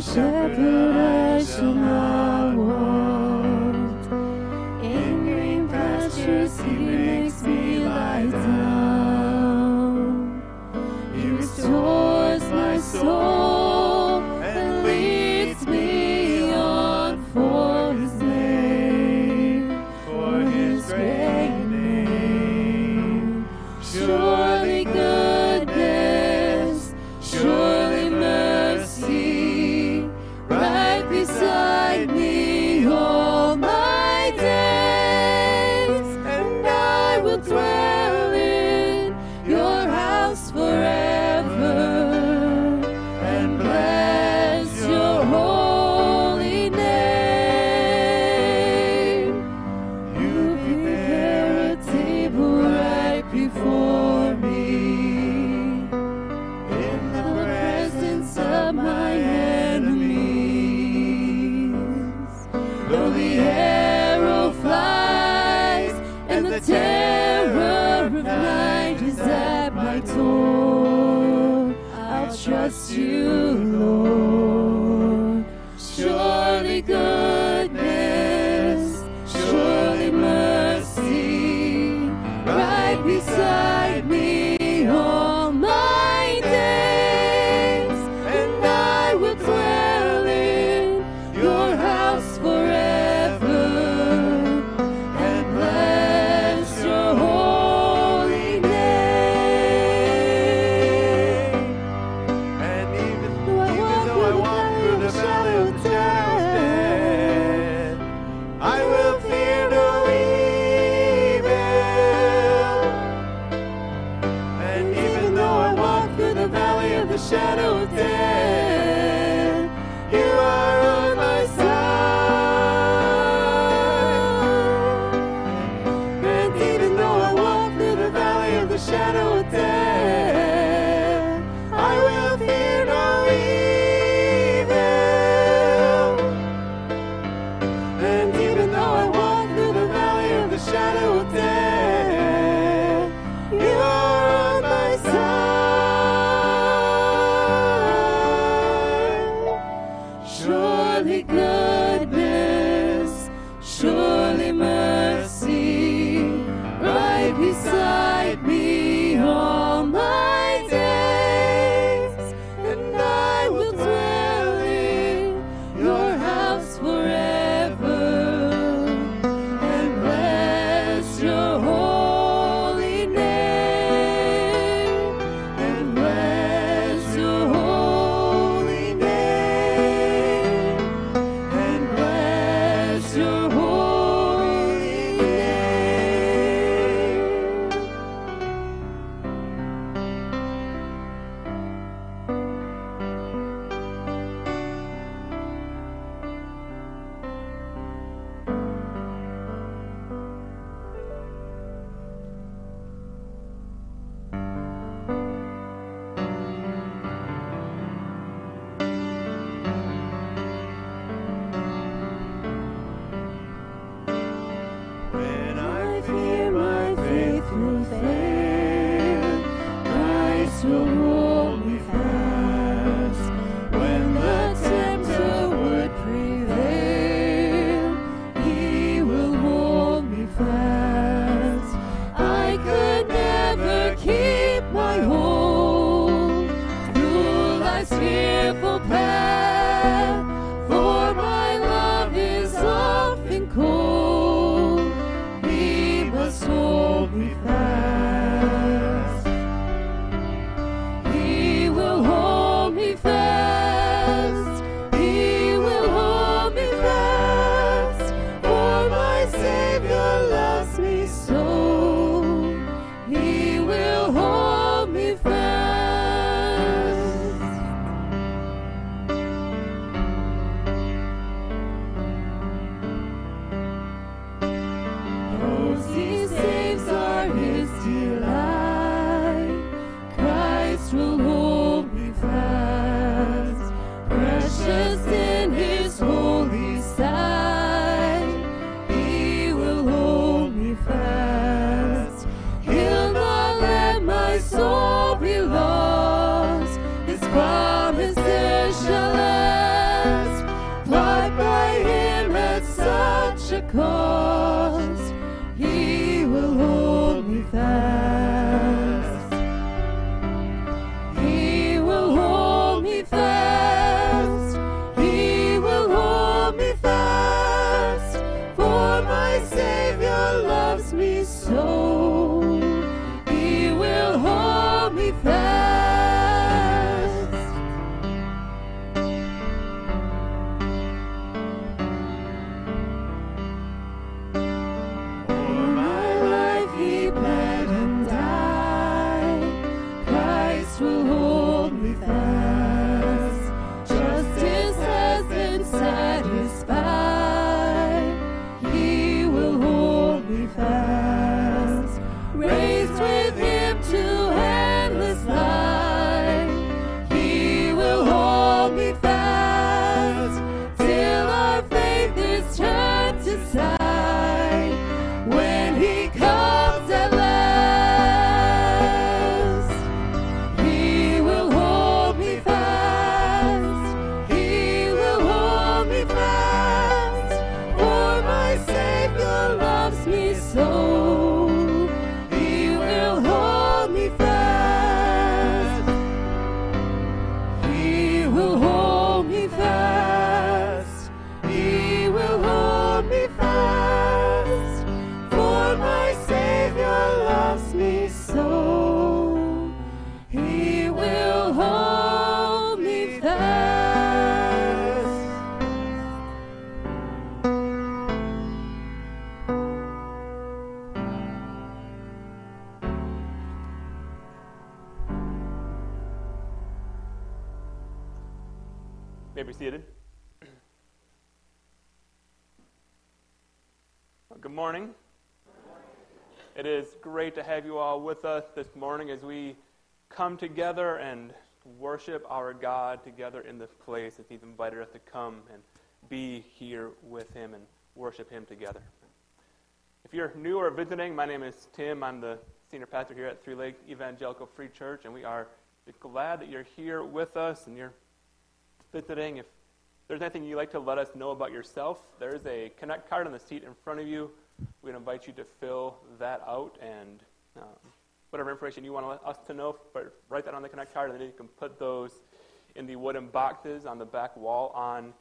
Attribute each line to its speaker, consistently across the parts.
Speaker 1: shepherd, I shall not the
Speaker 2: Well, Good morning. It is great to have you all with us this morning as we come together and worship our God together in this place as He's invited us to come and be here with Him and worship Him together. If you're new or visiting, my name is Tim. I'm the senior pastor here at Three Lakes Evangelical Free Church, and we are glad that you're here with us and you're visiting. If there's anything you'd like to let us know about yourself, there's a connect card on the seat in front of you. We'd invite you to fill that out and um, whatever information you want us to know, but write that on the connect card, and then you can put those in the wooden boxes on the back wall on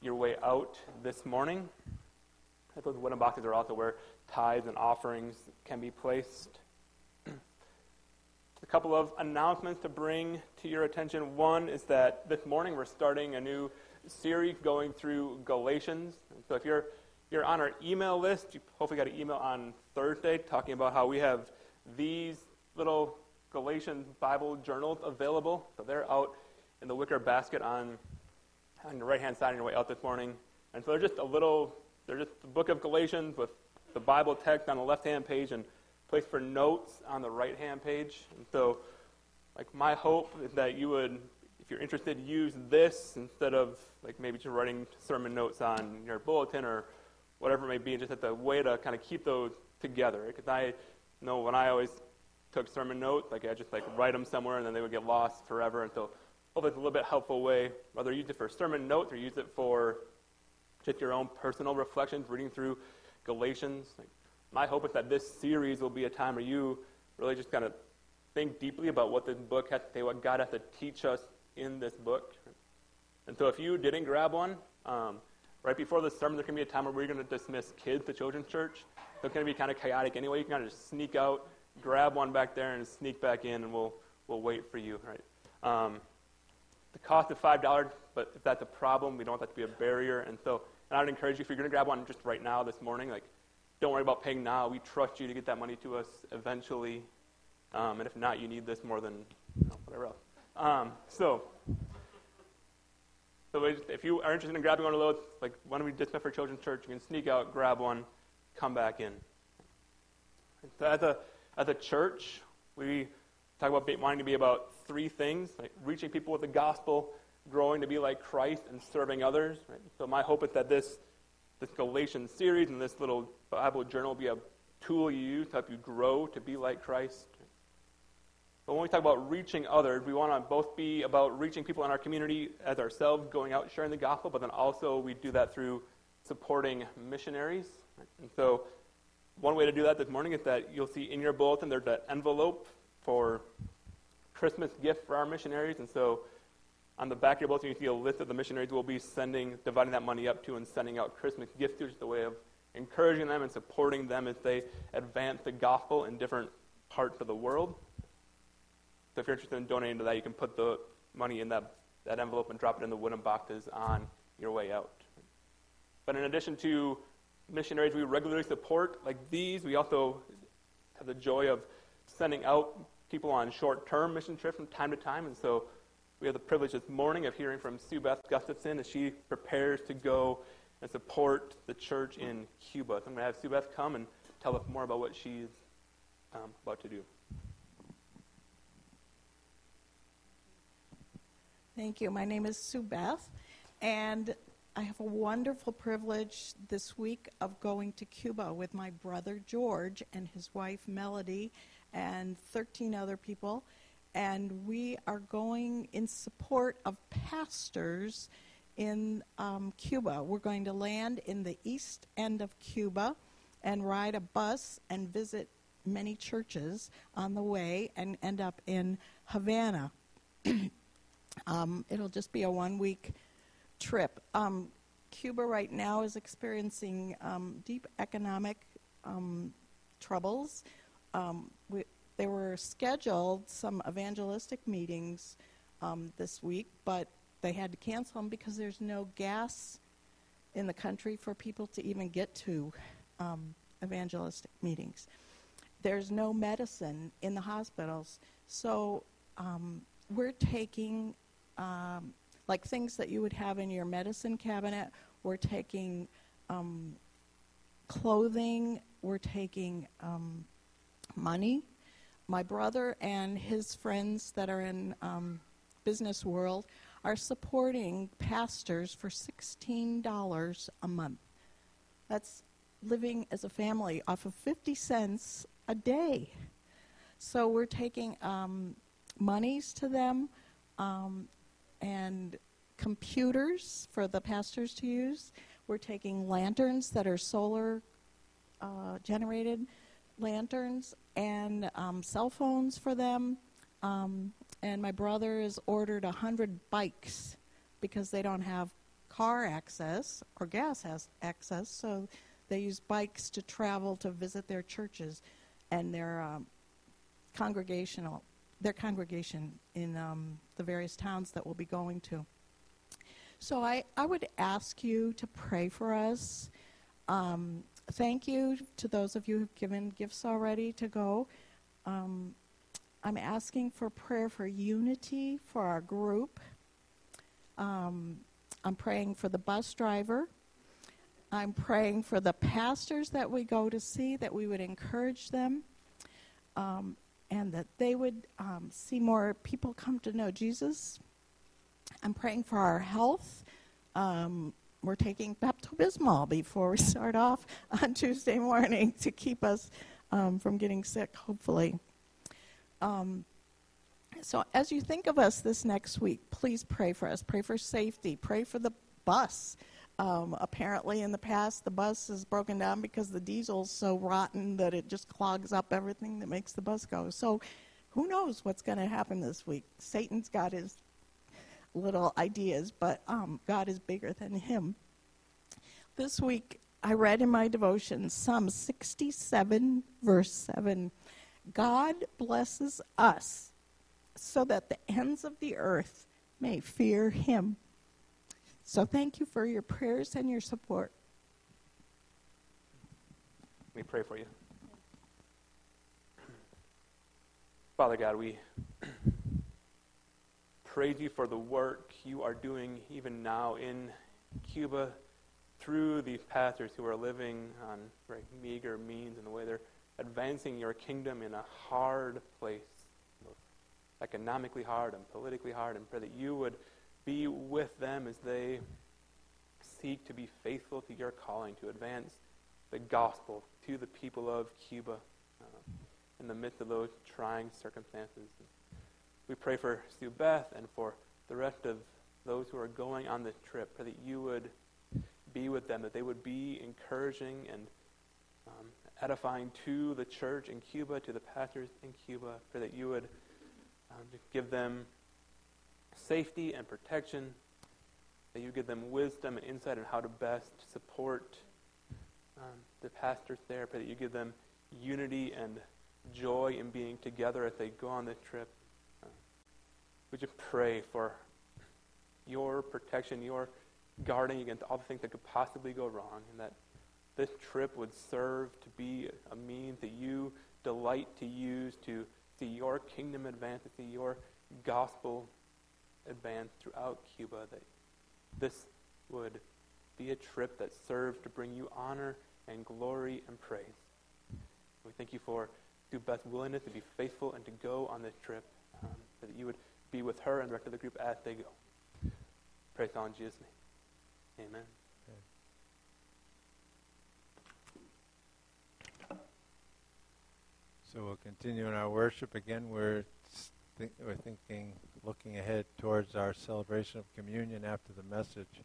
Speaker 2: your way out this morning. Those wooden boxes are also where tithes and offerings can be placed. A couple of announcements to bring to your attention. One is that this morning we're starting a new series going through Galatians. So if you're you're on our email list, you hopefully got an email on Thursday talking about how we have these little Galatian Bible journals available. So they're out in the wicker basket on on the right hand side on your way out this morning. And so they're just a little they're just the book of Galatians with the Bible text on the left hand page and place for notes on the right hand page. And so like my hope is that you would you're interested use this instead of like maybe just writing sermon notes on your bulletin or whatever it may be, just as a way to kind of keep those together. Because I know when I always took sermon notes, like I just like write them somewhere and then they would get lost forever. And so hopefully it's a little bit helpful way, whether use it for sermon notes or use it for just your own personal reflections, reading through Galatians. Like, my hope is that this series will be a time where you really just kind of think deeply about what this book has to say, what God has to teach us in this book. And so if you didn't grab one, um, right before the sermon, there's going to be a time where we're going to dismiss kids to children's church. So it's going to be kind of chaotic anyway. You can kind of just sneak out, grab one back there, and sneak back in, and we'll, we'll wait for you. Right? Um, the cost is $5, but if that's a problem, we don't want that to be a barrier. And so and I would encourage you, if you're going to grab one just right now this morning, like, don't worry about paying now. We trust you to get that money to us eventually. Um, and if not, you need this more than you know, whatever else. Um, so, so if you are interested in grabbing one of those, like when we dismiss for Children's Church, you can sneak out, grab one, come back in. As a as a church, we talk about wanting to be about three things: like reaching people with the gospel, growing to be like Christ, and serving others. Right? So my hope is that this this Galatians series and this little Bible journal will be a tool you use to help you grow to be like Christ. But when we talk about reaching others, we want to both be about reaching people in our community as ourselves, going out sharing the gospel, but then also we do that through supporting missionaries. And so, one way to do that this morning is that you'll see in your bulletin there's an envelope for Christmas gift for our missionaries. And so, on the back of your bulletin, you see a list of the missionaries we'll be sending, dividing that money up to, and sending out Christmas gifts to, just a way of encouraging them and supporting them as they advance the gospel in different parts of the world. So if you're interested in donating to that, you can put the money in that, that envelope and drop it in the wooden boxes on your way out. But in addition to missionaries we regularly support, like these, we also have the joy of sending out people on short term mission trips from time to time. And so we have the privilege this morning of hearing from Sue Beth Gustafson as she prepares to go and support the church in Cuba. So I'm going to have Sue Beth come and tell us more about what she's um, about to do.
Speaker 3: Thank you. My name is Sue Beth, and I have a wonderful privilege this week of going to Cuba with my brother George and his wife Melody and 13 other people. And we are going in support of pastors in um, Cuba. We're going to land in the east end of Cuba and ride a bus and visit many churches on the way and end up in Havana. um, it'll just be a one week trip. Um, Cuba right now is experiencing um, deep economic um, troubles. Um, we, there were scheduled some evangelistic meetings um, this week, but they had to cancel them because there's no gas in the country for people to even get to evangelistic meetings. There's no medicine in the hospitals. So we're taking, um, like things that you would have in your medicine cabinet, we're taking um, clothing, we're taking um, money. My brother and his friends that are in um, business world are supporting pastors for $16 a month. That's living as a family off of 50 cents a day. So we're taking um, monies to them um, and computers for the pastors to use. We're taking lanterns that are solar uh, generated lanterns and um, cell phones for them. Um, and my brother has ordered 100 bikes because they don't have car access or gas has access, so they use bikes to travel to visit their churches and their um, congregational their congregation in um, the various towns that we'll be going to. So I, I would ask you to pray for us. Um, thank you to those of you who've given gifts already to go. Um, I'm asking for prayer for unity for our group. Um, I'm praying for the bus driver. I'm praying for the pastors that we go to see, that we would encourage them, um, and that they would um, see more people come to know Jesus. I'm praying for our health. Um, we're taking Pepto Bismol before we start off on Tuesday morning to keep us um, from getting sick, hopefully. Um, so, as you think of us this next week, please pray for us. Pray for safety. Pray for the bus. Um, apparently, in the past, the bus is broken down because the diesel's so rotten that it just clogs up everything that makes the bus go. So, who knows what's going to happen this week? Satan's got his little ideas, but um, God is bigger than him. This week, I read in my devotion Psalm 67, verse 7. God blesses us so that the ends of the earth may fear him. So thank you for your prayers and your support.
Speaker 2: Let me pray for you. Father God, we praise you for the work you are doing even now in Cuba through these pastors who are living on very meager means and the way they're advancing your kingdom in a hard place, economically hard and politically hard, and pray that you would be with them as they seek to be faithful to your calling to advance the gospel to the people of Cuba uh, in the midst of those trying circumstances. We pray for Sue Beth and for the rest of those who are going on this trip. Pray that you would be with them, that they would be encouraging and um, edifying to the church in Cuba, to the pastors in Cuba. Pray that you would um, give them safety and protection, that you give them wisdom and insight on how to best support um, the pastors there. That you give them unity and joy in being together as they go on this trip. Uh, would you pray for your protection, your guarding against all the things that could possibly go wrong, and that this trip would serve to be a means that you delight to use to see your kingdom advance, to see your gospel advance throughout Cuba, that this would be a trip that served to bring you honor and glory and praise. We thank you for Beth's willingness to be faithful and to go on this trip, um, that you would be with her and the rest of the group as they go. Praise God in Jesus' name. Amen.
Speaker 4: So we'll continue in our worship. Again, we're, think, we're thinking, looking ahead towards our celebration of communion after the message.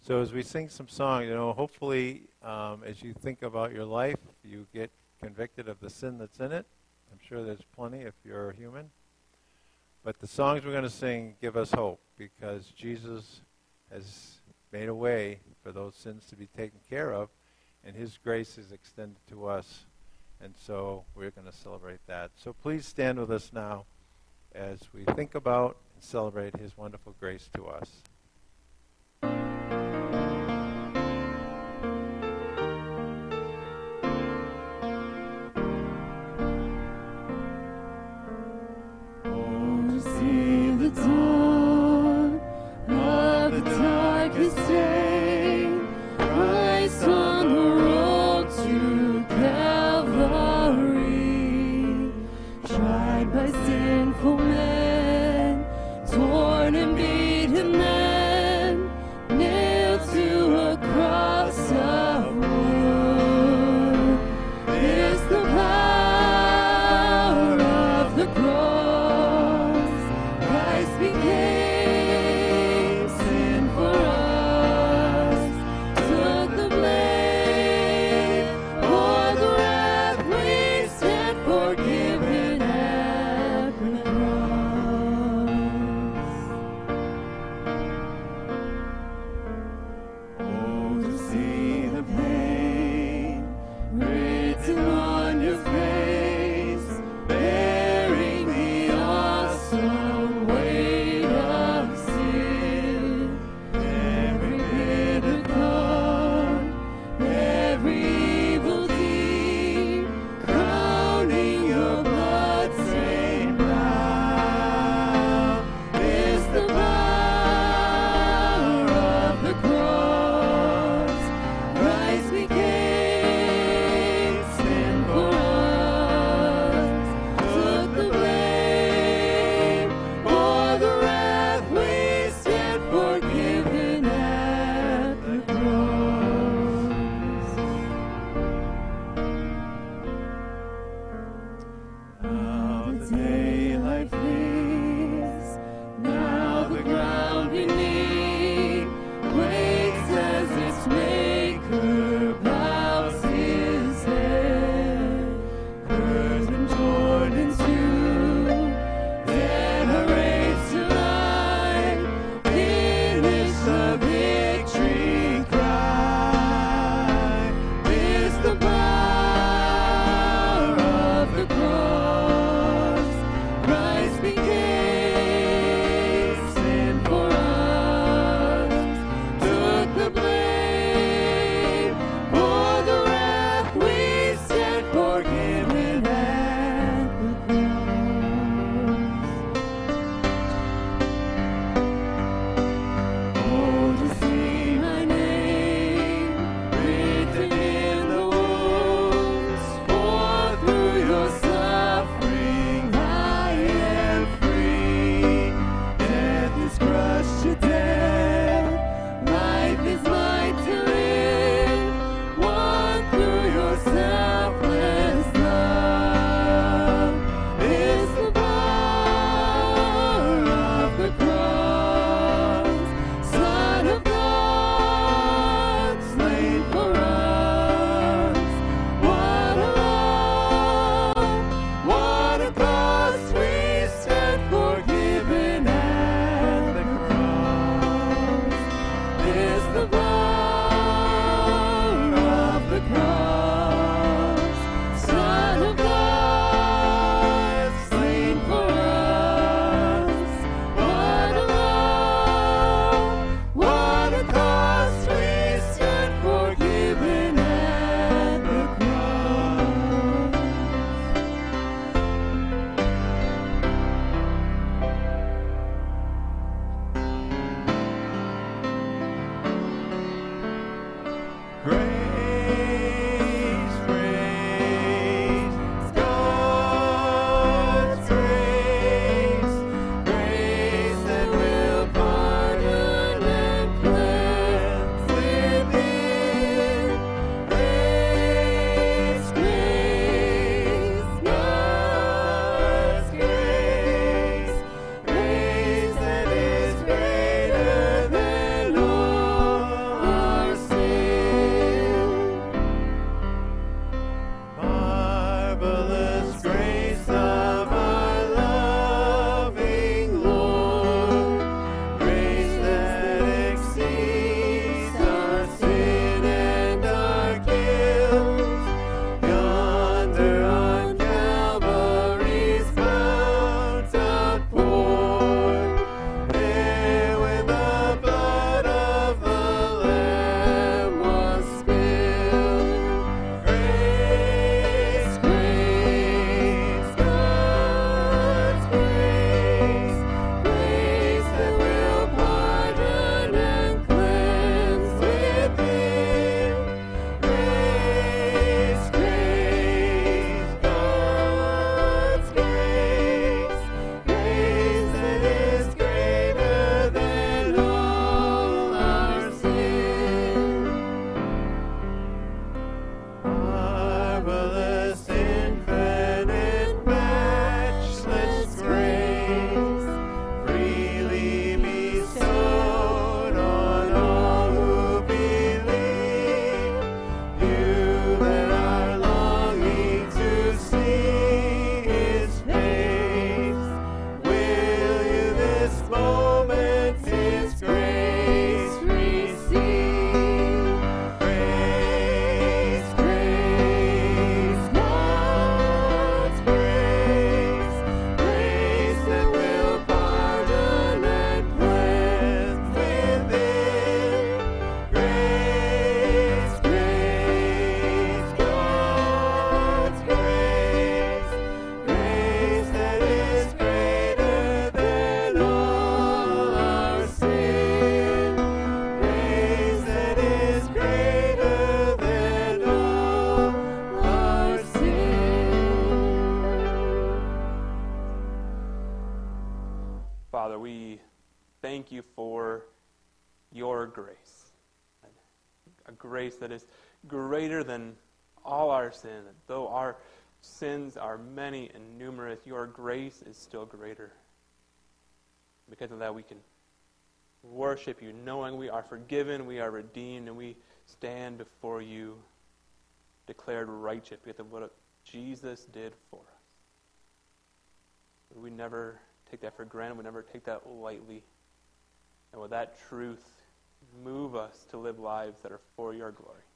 Speaker 4: So as we sing some songs, you know, hopefully um, as you think about your life, you get convicted of the sin that's in it. I'm sure there's plenty if you're human. But the songs we're going to sing give us hope because Jesus has made a way for those sins to be taken care of, and His grace is extended to us and so we're going to celebrate that. So please stand with us now as we think about and celebrate his wonderful grace to us.
Speaker 2: Our sin. that Though our sins are many and numerous, your grace is still greater. Because of that, we can worship you, knowing we are forgiven, we are redeemed, and we stand before you declared righteous because of what Jesus did for us. We never take that for granted. We never take that lightly. And with that truth, move us to live lives that are for your glory.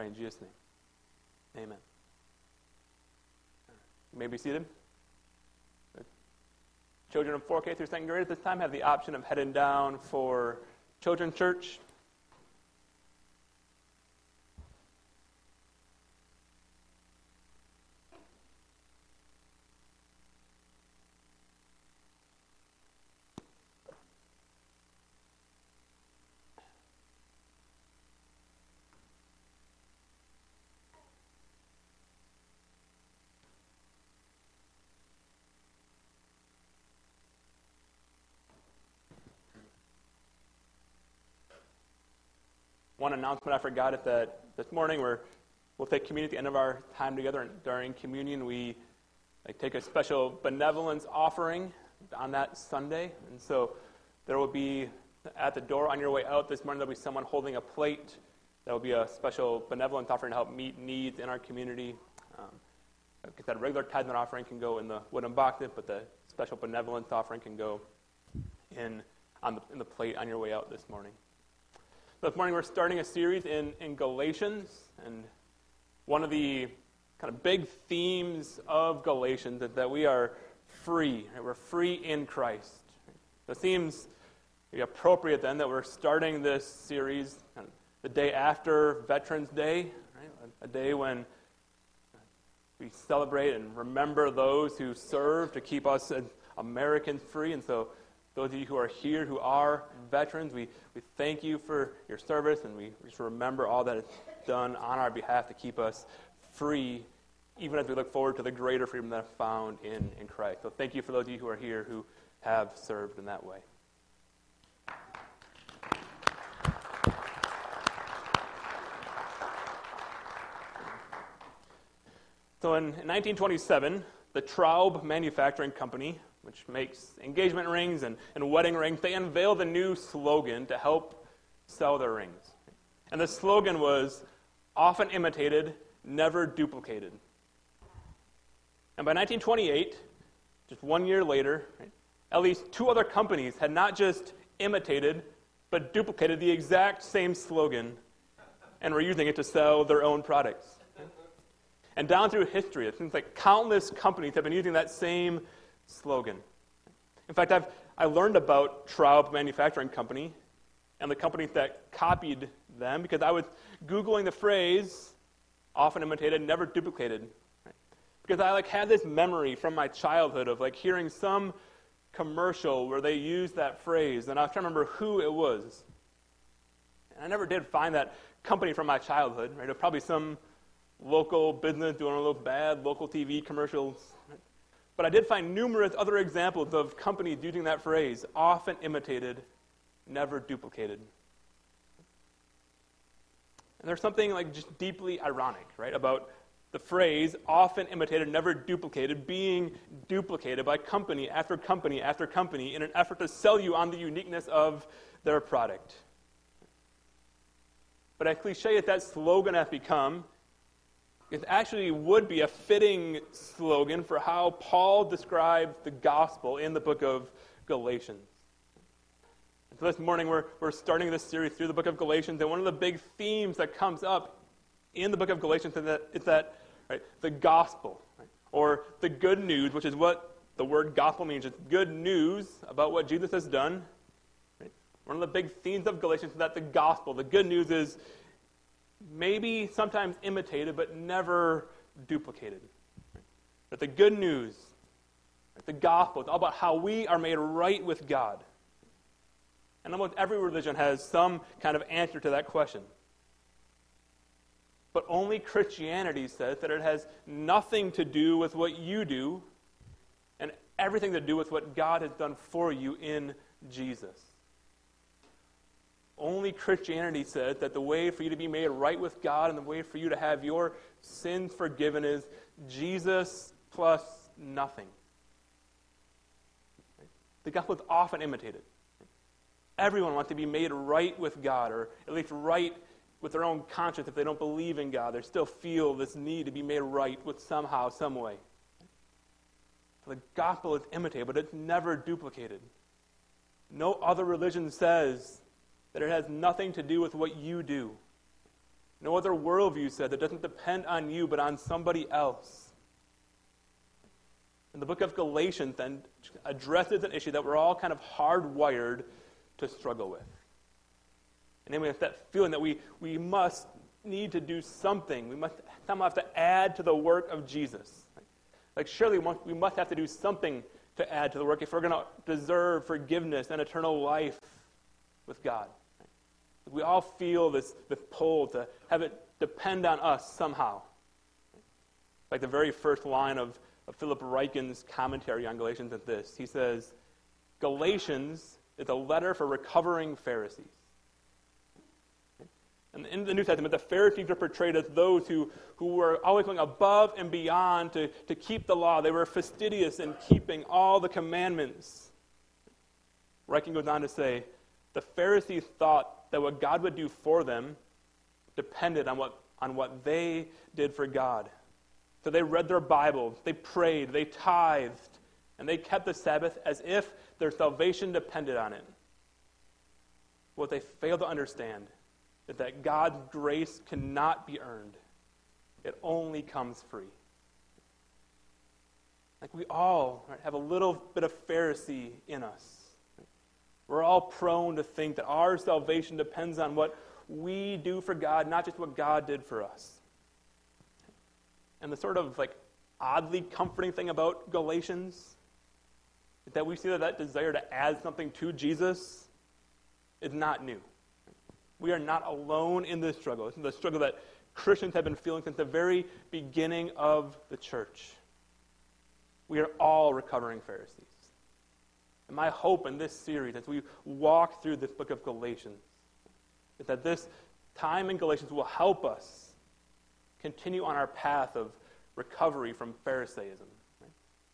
Speaker 2: Pray in Jesus' name. Amen. You may be seated. Children of 4K through second grade at this time have the option of heading down for children's church. One announcement I forgot at the, this morning we'll take communion at the end of our time together. And during communion, we like, take a special benevolence offering on that Sunday. And so there will be at the door on your way out this morning, there'll be someone holding a plate. That will be a special benevolence offering to help meet needs in our community. Um, regular tithing offering can go in the wooden box, but the special benevolence offering can go in on the, in the plate on your way out this morning. This morning we're starting a series in, in Galatians, and one of the kind of big themes of Galatians is that we are free. Right? We're free in Christ. It seems appropriate then that we're starting this series the day after Veterans Day, right? a day when we celebrate and remember those who serve to keep us Americans free. And so Those of you who are here who are veterans, we, we thank you for your service and we just remember all that is done on our behalf to keep us free, even as we look forward to the greater freedom that is found in, in Christ. So thank you for those of you who are here who have served in that way. So in 1927, the Traub Manufacturing Company, which makes engagement rings and, and wedding rings, they unveiled a new slogan to help sell their rings. And the slogan was often imitated, never duplicated. And by 1928, just one year later, right, at least two other companies had not just imitated, but duplicated the exact same slogan and were using it to sell their own products. And down through history, it seems like countless companies have been using that same slogan. In fact, I've I learned about Traub Manufacturing Company and the companies that copied them because I was Googling the phrase often imitated, never duplicated. Right? Because I like had this memory from my childhood of like hearing some commercial where they used that phrase, and I was trying to remember who it was. And I never did find that company from my childhood, right? It was probably some local business doing of those bad local TV commercials. But I did find numerous other examples of companies using that phrase, often imitated, never duplicated. And there's something like just deeply ironic, right, about the phrase often imitated, never duplicated, being duplicated by company after company after company in an effort to sell you on the uniqueness of their product. But as cliche as that slogan has become, it actually would be a fitting slogan for how Paul describes the gospel in the book of Galatians. And so this morning we're, we're starting this series through the book of Galatians, and one of the big themes that comes up in the book of Galatians is that, is that right, the gospel, right, or the good news, which is what the word gospel means. It's good news about what Jesus has done. Right? One of the big themes of Galatians is that the gospel, the good news is maybe sometimes imitated, but never duplicated. That the good news, the gospel, is all about how we are made right with God. And almost every religion has some kind of answer to that question. But only Christianity says that it has nothing to do with what you do and everything to do with what God has done for you in Jesus. Only Christianity says that the way for you to be made right with God and the way for you to have your sins forgiven is Jesus plus nothing. The gospel is often imitated. Everyone wants to be made right with God, or at least right with their own conscience if they don't believe in God. They still feel this need to be made right with somehow, some way. The gospel is imitated, but it's never duplicated. No other religion says that it has nothing to do with what you do. No other worldview said that doesn't depend on you, but on somebody else. And the book of Galatians then addresses an issue that we're all kind of hardwired to struggle with. And then we have that feeling that we, we must need to do something. We must somehow have to add to the work of Jesus. Like, surely we must, we must have to do something to add to the work if we're going to deserve forgiveness and eternal life with God. We all feel this, this pull to have it depend on us somehow. Like the very first line of, of Philip Ryken's commentary on Galatians is this. He says, Galatians is a letter for recovering Pharisees. And in the New Testament, the Pharisees are portrayed as those who, who were always going above and beyond to, to keep the law. They were fastidious in keeping all the commandments. Ryken goes on to say, the Pharisees thought that what God would do for them depended on what, on what they did for God. So they read their Bible, they prayed, they tithed, and they kept the Sabbath as if their salvation depended on it. What they fail to understand is that God's grace cannot be earned, it only comes free. Like we all right, have a little bit of Pharisee in us. We're all prone to think that our salvation depends on what we do for God, not just what God did for us. And the sort of like oddly comforting thing about Galatians is that we see that that desire to add something to Jesus is not new. We are not alone in this struggle. This is the struggle that Christians have been feeling since the very beginning of the church. We are all recovering Pharisees. And my hope in this series, as we walk through this book of Galatians, is that this time in Galatians will help us continue on our path of recovery from Pharisaism. Right?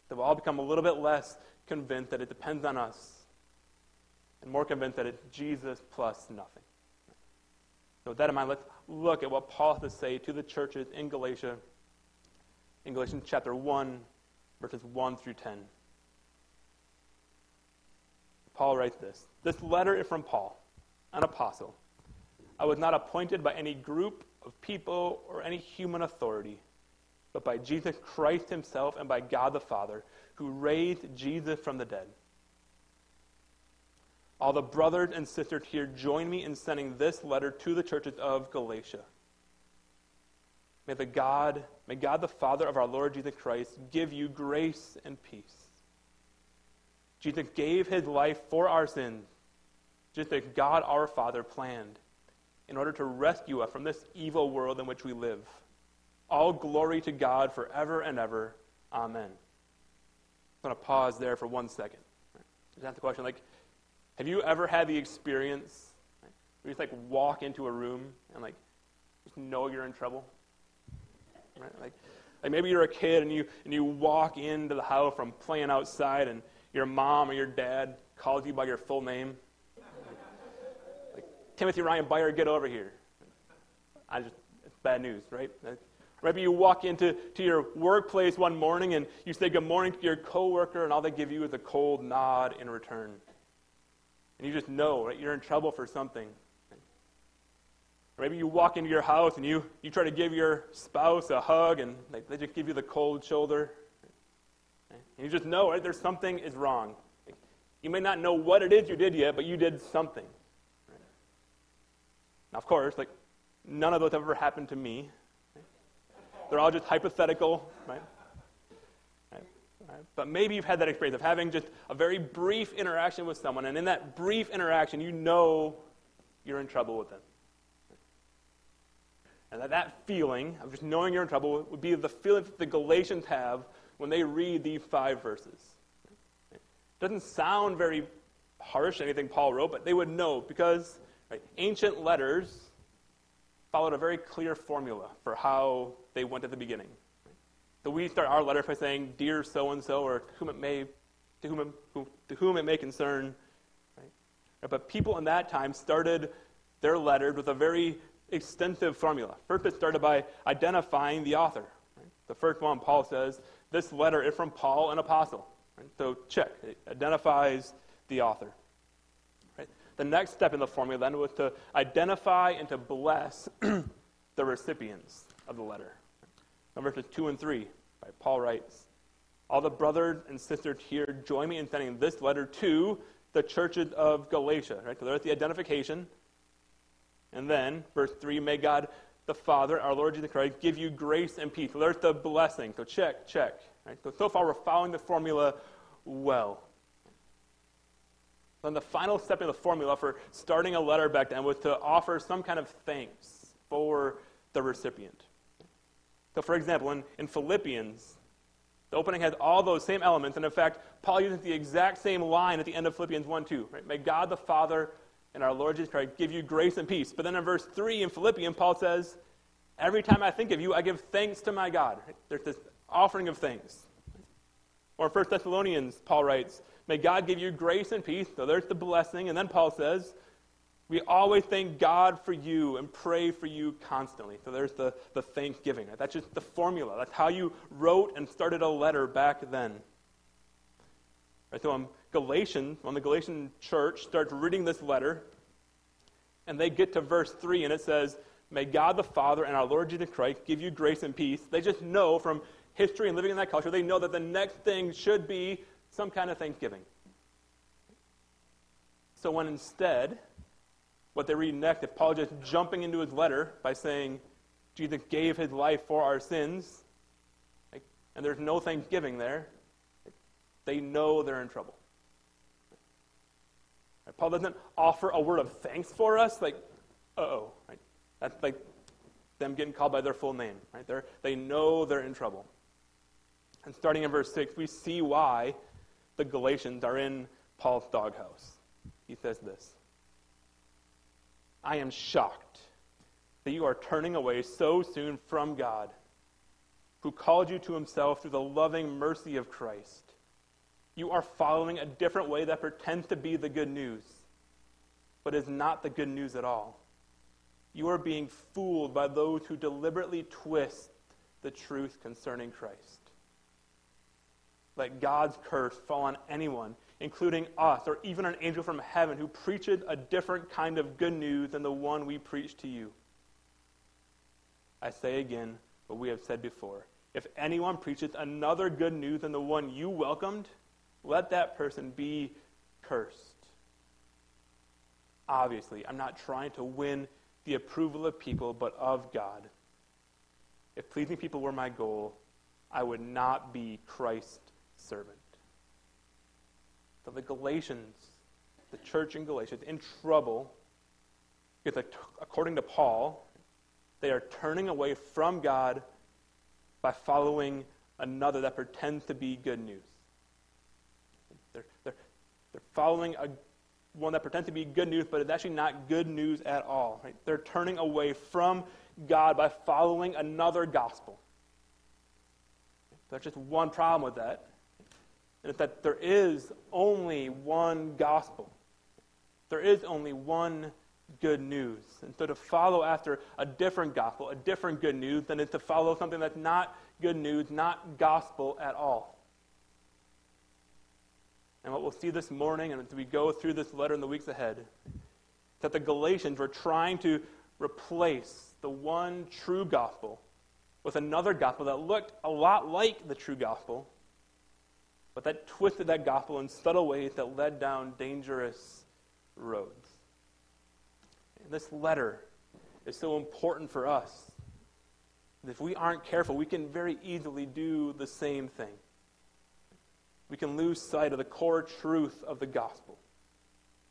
Speaker 2: That we'll all become a little bit less convinced that it depends on us and more convinced that it's Jesus plus nothing. So, with that in mind, let's look at what Paul has to say to the churches in Galatia, in Galatians chapter 1, verses 1 through 10. Paul writes this This letter is from Paul, an apostle. I was not appointed by any group of people or any human authority, but by Jesus Christ himself and by God the Father, who raised Jesus from the dead. All the brothers and sisters here join me in sending this letter to the churches of Galatia. May the God, may God the Father of our Lord Jesus Christ give you grace and peace. Jesus gave his life for our sins, just as God our Father planned, in order to rescue us from this evil world in which we live. All glory to God forever and ever. Amen. I'm going to pause there for one second. Just ask the question, like, have you ever had the experience right, where you just like walk into a room and like just know you're in trouble? Right? Like, like maybe you're a kid and you and you walk into the house from playing outside and your mom or your dad calls you by your full name. Like, Timothy Ryan Byer, get over here. I just it's bad news, right? Maybe you walk into to your workplace one morning and you say good morning to your coworker, and all they give you is a cold nod in return. And you just know, right? You're in trouble for something. Maybe you walk into your house and you, you try to give your spouse a hug and they, they just give you the cold shoulder. And you just know, right? There's something is wrong. You may not know what it is you did yet, but you did something. Now, of course, like, none of those have ever happened to me. They're all just hypothetical, right? Right? But maybe you've had that experience of having just a very brief interaction with someone, and in that brief interaction, you know you're in trouble with them. And that, that feeling of just knowing you're in trouble would be the feeling that the Galatians have when they read these five verses. It doesn't sound very harsh, anything Paul wrote, but they would know because right, ancient letters followed a very clear formula for how they went at the beginning. So we start our letter by saying, "Dear so and so," or to whom it may, to whom it, to whom it may concern. Right? But people in that time started their letter with a very extensive formula. First, it started by identifying the author. Right? The first one, Paul says, "This letter is from Paul, an apostle." Right? So check, it identifies the author. Right? The next step in the formula then was to identify and to bless the recipients of the letter. Now, verses 2 and 3. Right, Paul writes, All the brothers and sisters here join me in sending this letter to the churches of Galatia. Right? So there's the identification. And then, verse 3, may God the Father, our Lord Jesus Christ, give you grace and peace. There's the blessing. So check, check. Right? So, so far we're following the formula well. Then the final step in the formula for starting a letter back then was to offer some kind of thanks for the recipient. So, for example, in, in Philippians, the opening has all those same elements. And in fact, Paul uses the exact same line at the end of Philippians 1 2. Right? May God the Father and our Lord Jesus Christ give you grace and peace. But then in verse 3 in Philippians, Paul says, Every time I think of you, I give thanks to my God. There's this offering of thanks. Or in 1 Thessalonians, Paul writes, May God give you grace and peace. So there's the blessing. And then Paul says, we always thank God for you and pray for you constantly. So there's the, the thanksgiving. That's just the formula. That's how you wrote and started a letter back then. Right, so um, on Galatians, when the Galatian church starts reading this letter, and they get to verse 3, and it says, May God the Father and our Lord Jesus Christ give you grace and peace. They just know from history and living in that culture, they know that the next thing should be some kind of thanksgiving. So when instead what they read next, if Paul just jumping into his letter by saying, Jesus gave his life for our sins, and there's no thanksgiving there, they know they're in trouble. Right? Paul doesn't offer a word of thanks for us, like, oh. Right? That's like them getting called by their full name. Right? They're, they know they're in trouble. And starting in verse 6, we see why the Galatians are in Paul's doghouse. He says this I am shocked that you are turning away so soon from God, who called you to himself through the loving mercy of Christ. You are following a different way that pretends to be the good news, but is not the good news at all. You are being fooled by those who deliberately twist the truth concerning Christ. Let God's curse fall on anyone, including us, or even an angel from heaven who preaches a different kind of good news than the one we preach to you. I say again what we have said before. If anyone preaches another good news than the one you welcomed, let that person be cursed. Obviously, I'm not trying to win the approval of people, but of God. If pleasing people were my goal, I would not be Christ's servant. So the Galatians, the church in Galatia, is in trouble because, according to Paul, they are turning away from God by following another that pretends to be good news. They're, they're, they're following a, one that pretends to be good news, but it's actually not good news at all. Right? They're turning away from God by following another gospel. There's just one problem with that, and it's that there is only one gospel. There is only one good news. And so to follow after a different gospel, a different good news, then it's to follow something that's not good news, not gospel at all. And what we'll see this morning, and as we go through this letter in the weeks ahead, that the Galatians were trying to replace the one true gospel with another gospel that looked a lot like the true gospel, but that twisted that gospel in subtle ways that led down dangerous roads. And this letter is so important for us. If we aren't careful, we can very easily do the same thing. We can lose sight of the core truth of the gospel.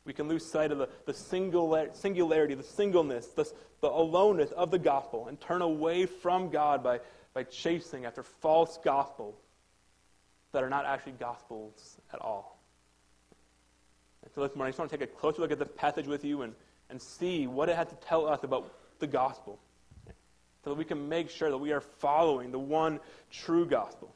Speaker 2: We can lose sight of the, the singularity, the singleness, the, the aloneness of the gospel and turn away from God by, by chasing after false gospels that are not actually gospels at all. And so this morning, I just want to take a closer look at this passage with you and and see what it had to tell us about the gospel so that we can make sure that we are following the one true gospel.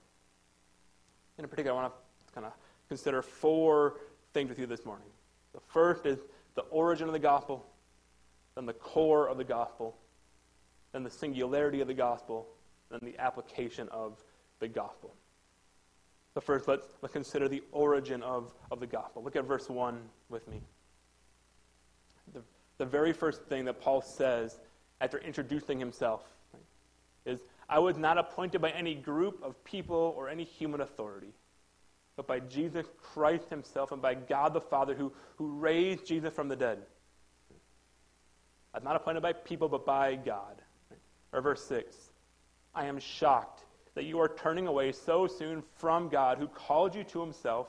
Speaker 2: In particular, I want to kind of consider four things with you this morning. The first is the origin of the gospel, then the core of the gospel, then the singularity of the gospel, then the application of the gospel. But first, let's, let's consider the origin of, of the gospel. Look at verse 1 with me the the very first thing that Paul says after introducing himself is, I was not appointed by any group of people or any human authority, but by Jesus Christ himself and by God the Father who, who raised Jesus from the dead. I'm not appointed by people, but by God. Or verse 6 I am shocked that you are turning away so soon from God who called you to himself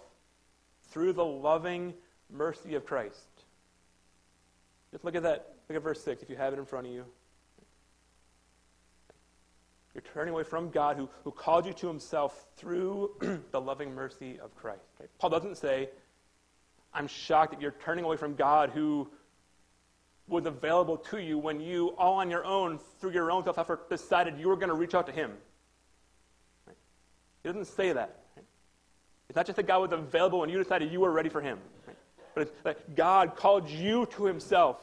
Speaker 2: through the loving mercy of Christ. Just look at that. Look at verse 6 if you have it in front of you. You're turning away from God who, who called you to himself through the loving mercy of Christ. Right? Paul doesn't say, I'm shocked that you're turning away from God who was available to you when you, all on your own, through your own self effort, decided you were going to reach out to him. Right? He doesn't say that. Right? It's not just that God was available when you decided you were ready for him. Right? but it's that God called you to himself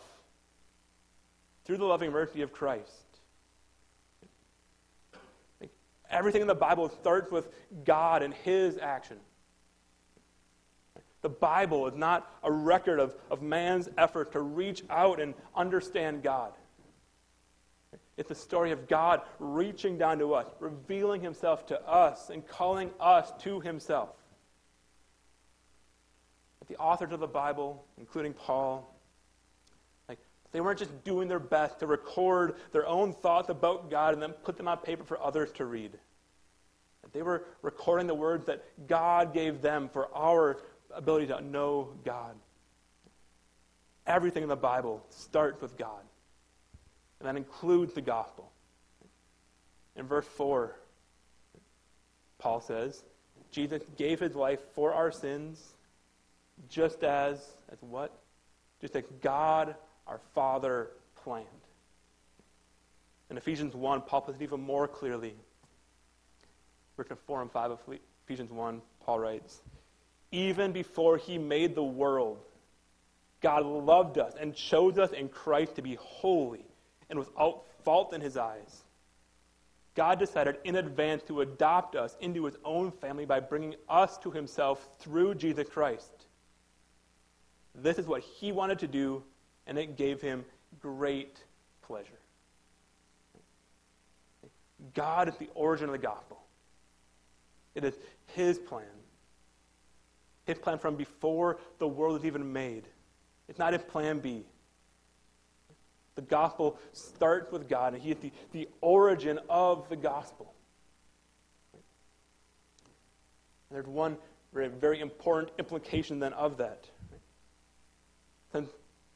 Speaker 2: through the loving mercy of Christ. Everything in the Bible starts with God and his action. The Bible is not a record of, of man's effort to reach out and understand God. It's the story of God reaching down to us, revealing himself to us, and calling us to himself the authors of the Bible, including Paul, they weren't just doing their best to record their own thoughts about God and then put them on paper for others to read. They were recording the words that God gave them for our ability to know God. everything in the Bible starts with God. And that includes the gospel. In verse 4, Paul says, Jesus gave his life for our sins, just as, as what? Just as God, our Father, planned. In Ephesians 1, Paul puts it even more clearly. Verse 4 and 5 of Ephesians 1, Paul writes, Even before he made the world, God loved us and chose us in Christ to be holy and without fault in his eyes. God decided in advance to adopt us into his own family by bringing us to himself through Jesus Christ. This is what he wanted to do, and it gave him great pleasure. God is the origin of the gospel. It is his plan. His plan from before the world was even made. It's not his plan B. The gospel starts with God, and He is the, the origin of the gospel. And there's one very, very important implication then of that. Since,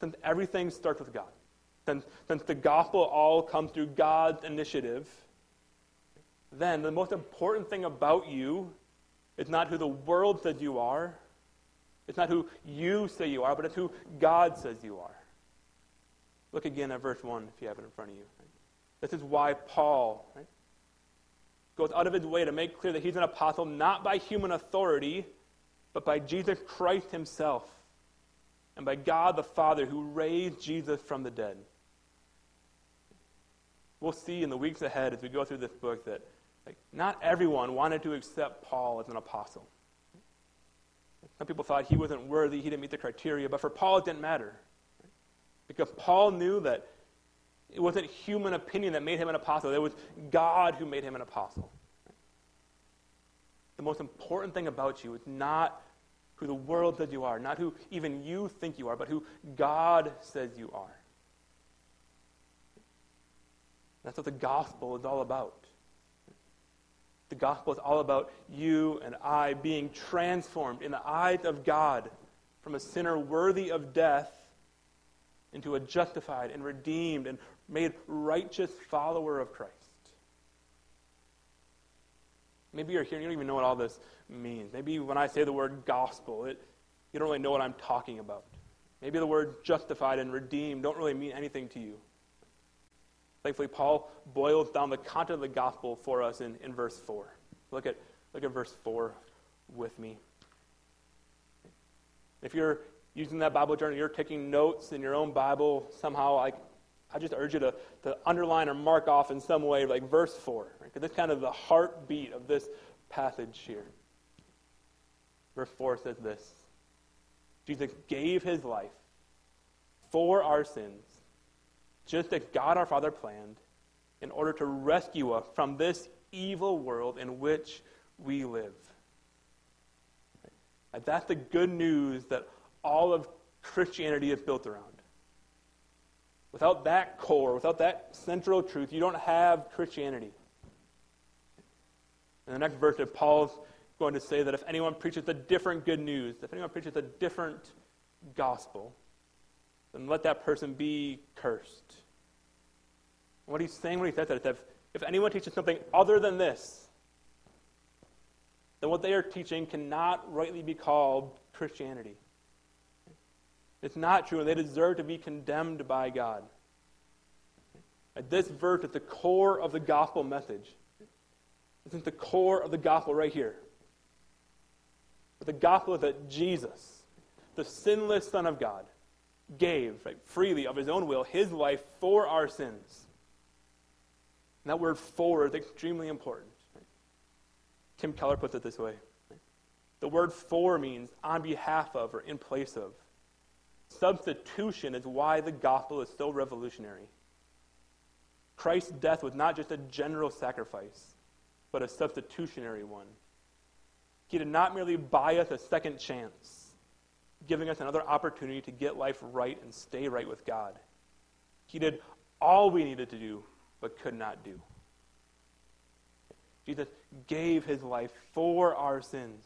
Speaker 2: since everything starts with God, since, the gospel all comes through God's initiative, then the most important thing about you is not who the world says you are, it's not who you say you are, but it's who God says you are. Look again at verse 1 if you have it in front of you. This is why Paul right, goes out of his way to make clear that he's an apostle not by human authority, but by Jesus Christ himself and by God the Father who raised Jesus from the dead. We'll see in the weeks ahead as we go through this book that like, not everyone wanted to accept Paul as an apostle. Some people thought he wasn't worthy, he didn't meet the criteria, but for Paul it didn't matter. Because Paul knew that it wasn't human opinion that made him an apostle, it was God who made him an apostle. The most important thing about you is not who the world says you are, not who even you think you are, but who God says you are. That's what the gospel is all about. The gospel is all about you and I being transformed in the eyes of God from a sinner worthy of death into a justified and redeemed and made righteous follower of Christ. Maybe you're here and you don't even know what all this means. Maybe when I say the word gospel, it, you don't really know what I'm talking about. Maybe the word justified and redeemed don't really mean anything to you. Thankfully, Paul boils down the content of the gospel for us in, in verse 4. Look at, look at verse 4 with me. If you're using that Bible journal, you're taking notes in your own Bible, somehow I, I just urge you to, to underline or mark off in some way, like verse 4, because right? That's kind of the heartbeat of this passage here. Verse 4 says this Jesus gave his life for our sins, just as God our Father planned, in order to rescue us from this evil world in which we live. That's the good news that all of Christianity is built around. Without that core, without that central truth, you don't have Christianity. In the next verse, Paul's going to say that if anyone preaches a different good news, if anyone preaches a different gospel, then let that person be cursed. what he's saying when he says that is that if, if anyone teaches something other than this, then what they are teaching cannot rightly be called Christianity. It's not true, and they deserve to be condemned by God. This verse at the core of the gospel message. Is the core of the gospel right here. The gospel that Jesus, the sinless Son of God, gave right, freely of his own will his life for our sins. And that word for is extremely important. Tim Keller puts it this way The word for means on behalf of or in place of. Substitution is why the gospel is so revolutionary. Christ's death was not just a general sacrifice, but a substitutionary one. He did not merely buy us a second chance, giving us another opportunity to get life right and stay right with God. He did all we needed to do, but could not do. Jesus gave his life for our sins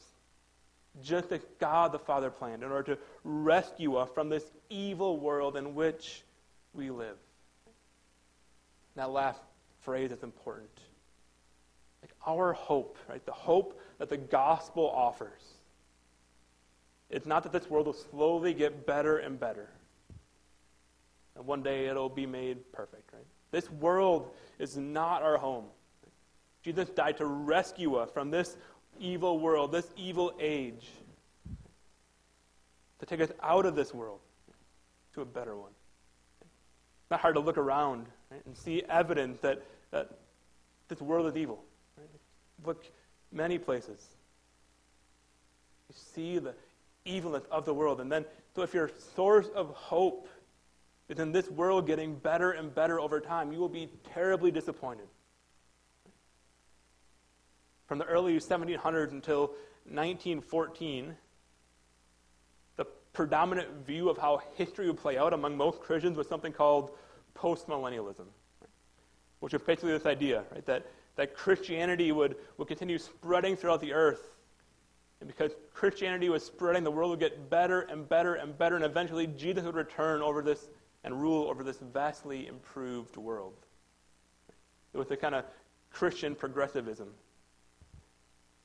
Speaker 2: just as God the Father planned in order to rescue us from this evil world in which we live. That last phrase is important. Our hope, right? The hope that the gospel offers. It's not that this world will slowly get better and better. And one day it'll be made perfect, right? This world is not our home. Jesus died to rescue us from this evil world, this evil age, to take us out of this world to a better one. It's not hard to look around right, and see evidence that, that this world is evil. Look many places. You see the evilness of the world. And then, so if your source of hope is in this world getting better and better over time, you will be terribly disappointed. From the early 1700s until 1914, the predominant view of how history would play out among most Christians was something called postmillennialism, which is basically this idea, right, that, that Christianity would, would continue spreading throughout the earth. And because Christianity was spreading, the world would get better and better and better, and eventually Jesus would return over this and rule over this vastly improved world. It was a kind of Christian progressivism.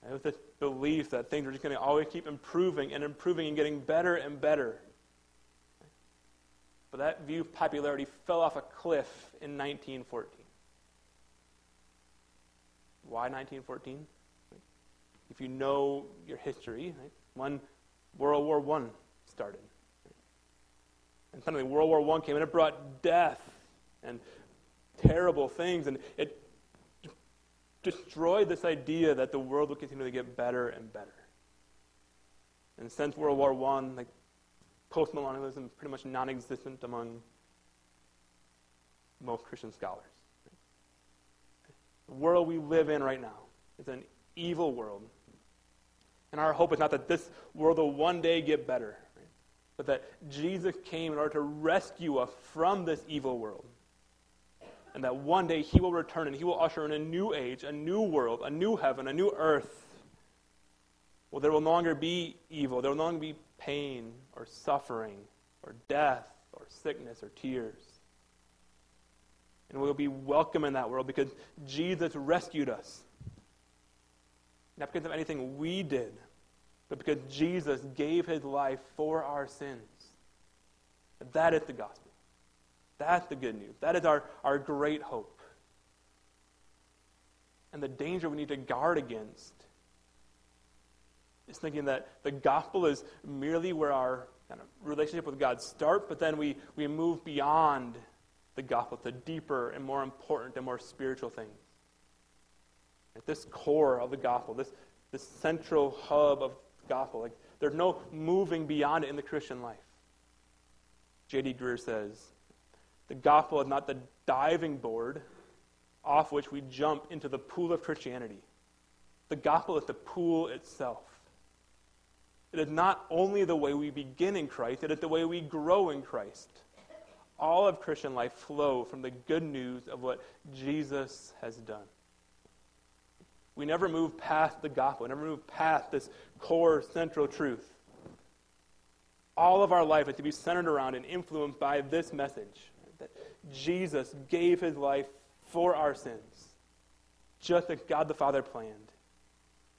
Speaker 2: It was this belief that things were just going to always keep improving and improving and getting better and better. But that view of popularity fell off a cliff in 1914. Why 1914? If you know your history, right, when World War I started. And suddenly World War I came and it brought death and terrible things. And it destroyed this idea that the world would continue to get better and better. And since World War I, like postmillennialism is pretty much non-existent among most Christian scholars. World we live in right now is an evil world. And our hope is not that this world will one day get better but that Jesus came in order to rescue us from this evil world. And that one day he will return and he will usher in a new age, a new world, a new heaven, a new earth. Well, there will no longer be evil. There will no longer be pain or suffering or death or sickness or tears. And we will be welcome in that world because Jesus rescued us. Not because of anything we did, but because Jesus gave his life for our sins. That is the gospel. That's the good news. That is our, our great hope. And the danger we need to guard against is thinking that the gospel is merely where our kind of relationship with God starts, but then we, we move beyond the gospel to deeper and more important and more spiritual things. At this core of the gospel, this, this central hub of gospel. Like, there's no moving beyond it in the Christian life. J.D. Greear says, the gospel is not the diving board off which we jump into the pool of Christianity. The gospel is the pool itself. It is not only the way we begin in Christ, it is the way we grow in Christ. All of Christian life flow from the good news of what Jesus has done. We never move past the gospel. We never move past this core central truth. All of our life is to be centered around and influenced by this message that Jesus gave his life for our sins, just as God the Father planned,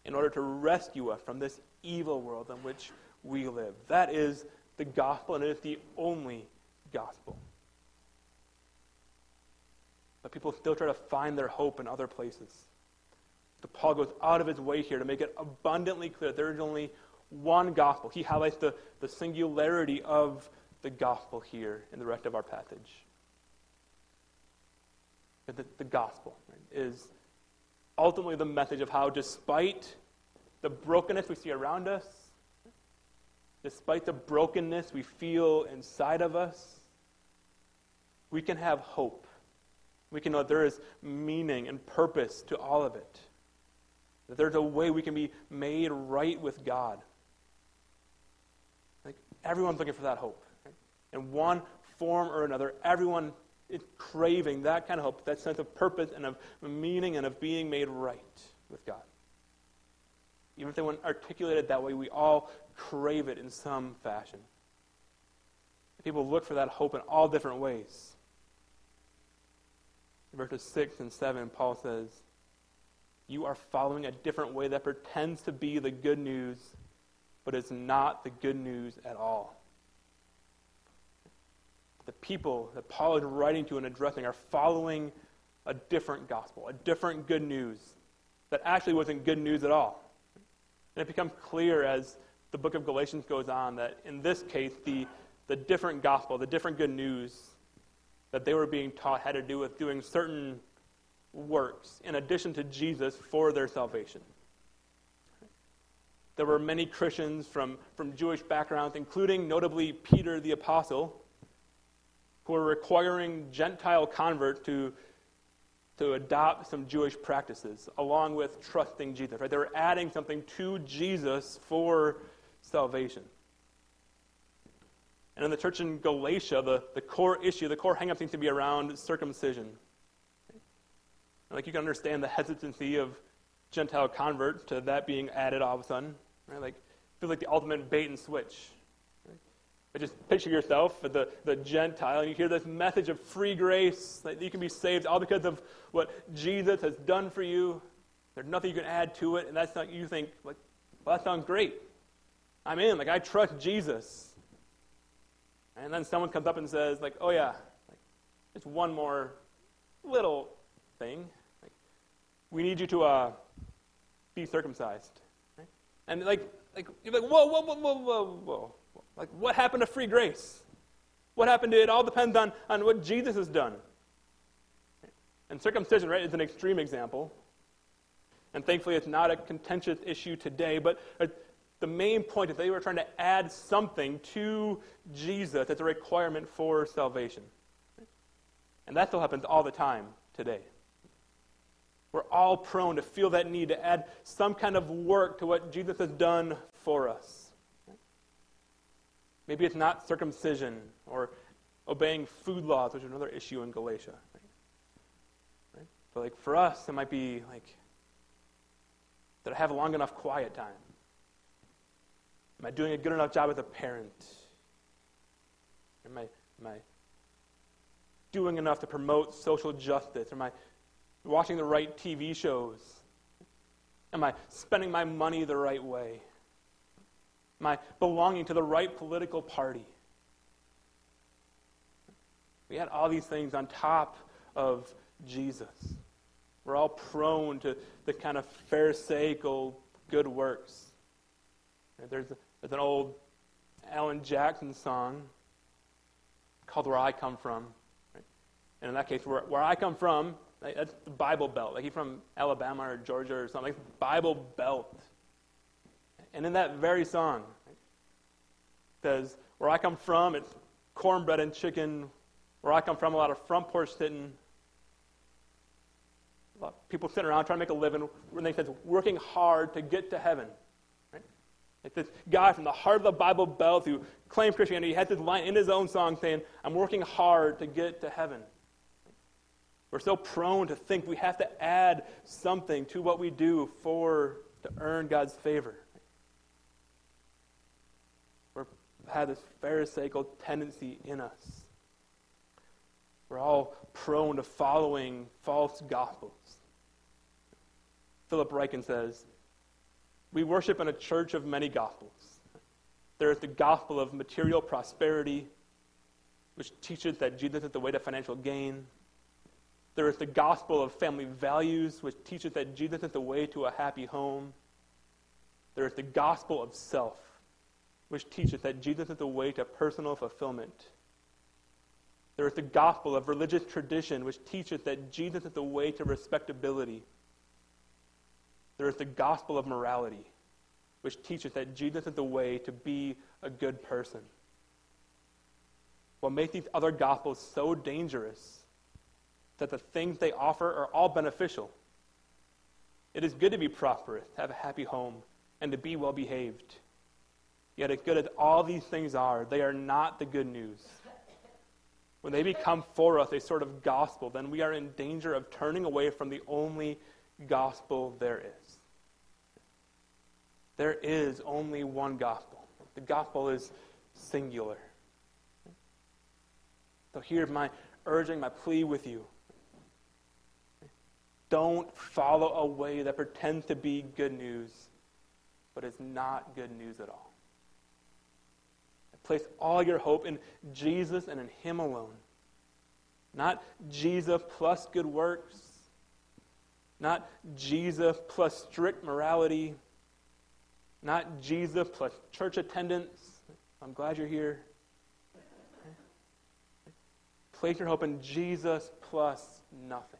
Speaker 2: in order to rescue us from this evil world in which we live. That is the gospel, and it is the only gospel. But people still try to find their hope in other places. So Paul goes out of his way here to make it abundantly clear there is only one gospel. He highlights the, the singularity of the gospel here in the rest of our passage. The, the gospel right, is ultimately the message of how, despite the brokenness we see around us, despite the brokenness we feel inside of us, we can have hope. We can know that there is meaning and purpose to all of it. That there's a way we can be made right with God. Like everyone's looking for that hope. Right? In one form or another, everyone is craving that kind of hope, that sense of purpose and of meaning and of being made right with God. Even if they weren't articulated that way, we all crave it in some fashion. People look for that hope in all different ways. Verses 6 and 7, Paul says, You are following a different way that pretends to be the good news, but is not the good news at all. The people that Paul is writing to and addressing are following a different gospel, a different good news that actually wasn't good news at all. And it becomes clear as the book of Galatians goes on that in this case, the, the different gospel, the different good news that they were being taught had to do with doing certain works in addition to Jesus for their salvation. There were many Christians from, from Jewish backgrounds, including notably Peter the Apostle, who were requiring Gentile converts to to adopt some Jewish practices along with trusting Jesus. Right? They were adding something to Jesus for salvation. And in the church in Galatia, the, the core issue, the core hangup seems to be around circumcision. Like you can understand the hesitancy of Gentile converts to that being added all of a sudden. Right? Like feels like the ultimate bait and switch. But just picture yourself, the, the Gentile, and you hear this message of free grace, that you can be saved all because of what Jesus has done for you. There's nothing you can add to it, and that's not, you think, like, well, that sounds great. I'm in. Like, I trust Jesus. And then someone comes up and says, like, oh, yeah, like, it's one more little thing. Like, we need you to uh, be circumcised. Right? And, like, like, you're like, whoa, whoa, whoa, whoa, whoa, whoa. Like, what happened to free grace? What happened to it? All depends on, on what Jesus has done. And circumcision, right, is an extreme example. And thankfully, it's not a contentious issue today, but uh, the main point is they were trying to add something to Jesus as a requirement for salvation. And that still happens all the time today. We're all prone to feel that need to add some kind of work to what Jesus has done for us. Maybe it's not circumcision or obeying food laws, which is another issue in Galatia. Right? But like for us, it might be like, that I have a long enough quiet time? Am I doing a good enough job as a parent? Am I, am I doing enough to promote social justice? Am I watching the right TV shows? Am I spending my money the right way? Am I belonging to the right political party. We had all these things on top of Jesus. We're all prone to the kind of pharisaical good works. There's, a, there's an old Alan Jackson song called Where I Come From. Right? And in that case, where, where I come from, that's the Bible Belt. Like he's from Alabama or Georgia or something. Like Bible Belt. And in that very song, says, Where I come from, it's cornbread and chicken. Where I come from, a lot of front porch sitting. People sitting around trying to make a living. And they says working hard to get to heaven. Like this guy from the heart of the Bible Belt who claimed Christianity he has this line in his own song saying, I'm working hard to get to heaven. We're so prone to think we have to add something to what we do for to earn God's favor. We have this Pharisaical tendency in us. We're all prone to following false gospels. Philip Ryken says, We worship in a church of many gospels. There is the gospel of material prosperity, which teaches that Jesus is the way to financial gain. There is the gospel of family values, which teaches that Jesus is the way to a happy home. There is the gospel of self, which teaches that Jesus is the way to personal fulfillment. There is the gospel of religious tradition, which teaches that Jesus is the way to respectability. There is the gospel of morality, which teaches that Jesus is the way to be a good person. What makes these other gospels so dangerous that the things they offer are all beneficial. It is good to be prosperous, to have a happy home, and to be well behaved. Yet, as good as all these things are, they are not the good news. When they become for us a sort of gospel, then we are in danger of turning away from the only gospel there is. There is only one gospel. The gospel is singular. So here's my urging, my plea with you. Don't follow a way that pretends to be good news, but is not good news at all. Place all your hope in Jesus and in Him alone. Not Jesus plus good works, not Jesus plus strict morality, not Jesus plus church attendance. I'm glad you're here. Place your hope in Jesus plus nothing.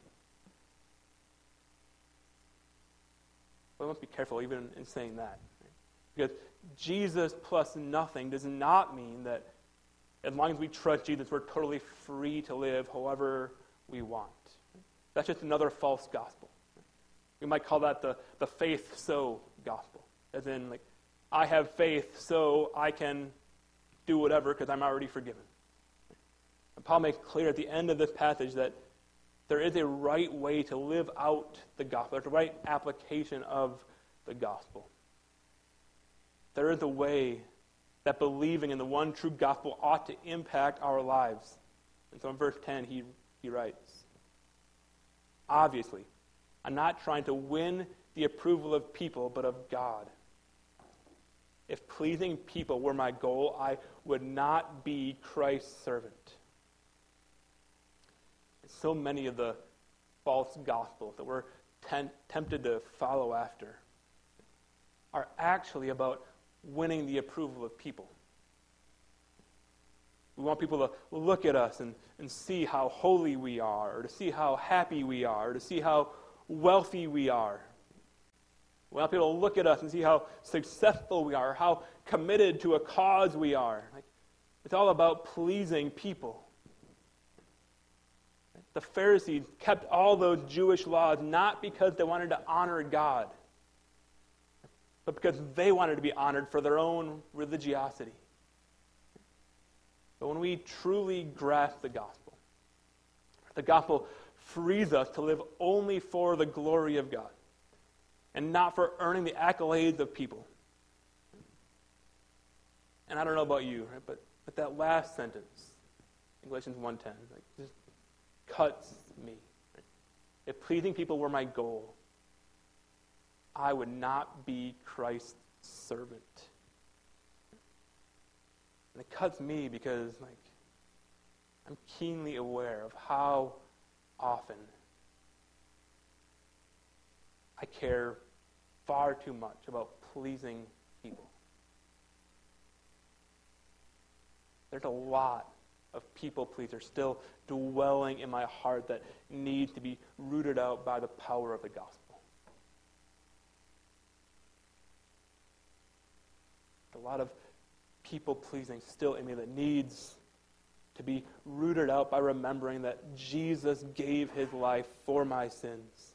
Speaker 2: But I must be careful even in saying that. Because Jesus plus nothing does not mean that as long as we trust Jesus, we're totally free to live however we want. That's just another false gospel. We might call that the, the faith so gospel. As in, like, I have faith so I can do whatever because I'm already forgiven. And Paul makes clear at the end of this passage that there is a right way to live out the gospel. There's a right application of the gospel. There is a way that believing in the one true gospel ought to impact our lives. And so in verse 10, he, he writes Obviously, I'm not trying to win the approval of people, but of God. If pleasing people were my goal, I would not be Christ's servant. So many of the false gospels that we're tempted to follow after are actually about winning the approval of people. We want people to look at us and, and see how holy we are, or to see how happy we are, or to see how wealthy we are. We want people to look at us and see how successful we are, how committed to a cause we are. Like, it's all about pleasing people. The Pharisees kept all those Jewish laws not because they wanted to honor God but because they wanted to be honored for their own religiosity. But when we truly grasp the gospel, the gospel frees us to live only for the glory of God and not for earning the accolades of people. And I don't know about you, right, but, but that last sentence in Galatians 1.10 like, just cuts me. Right? If pleasing people were my goal, I would not be Christ's servant. And it cuts me because, like, I'm keenly aware of how often I care far too much about pleasing people. There's a lot of people pleasers still dwelling in my heart that need to be rooted out by the power of the gospel. a lot of people pleasing still in me that needs to be rooted out by remembering that Jesus gave his life for my sins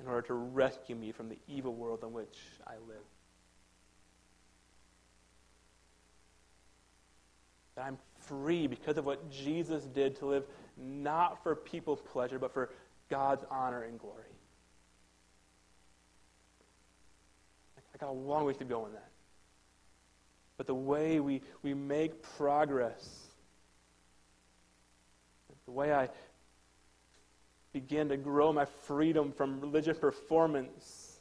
Speaker 2: in order to rescue me from the evil world in which I live. That I'm free because of what Jesus did to live not for people's pleasure, but for God's honor and glory. I got a long way to go in that. But the way we, we make progress, the way I begin to grow my freedom from religious performance,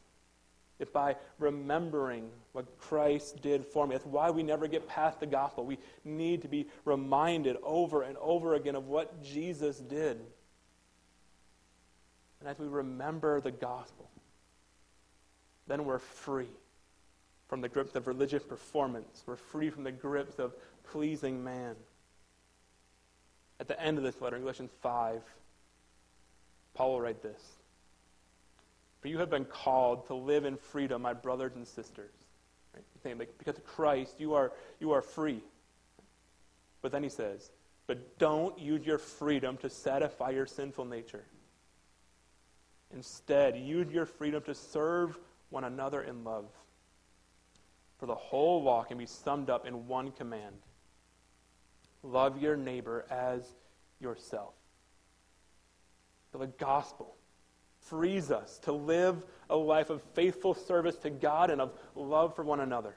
Speaker 2: if by remembering what Christ did for me. That's why we never get past the gospel. We need to be reminded over and over again of what Jesus did. And as we remember the gospel, then we're free from the grips of religious performance. We're free from the grips of pleasing man. At the end of this letter, Galatians 5, Paul will write this For you have been called to live in freedom, my brothers and sisters. Right? Saying, like, because of Christ, you are, you are free. But then he says, But don't use your freedom to satisfy your sinful nature. Instead, use your freedom to serve one another in love. For the whole law can be summed up in one command love your neighbor as yourself. So the gospel frees us to live a life of faithful service to God and of love for one another.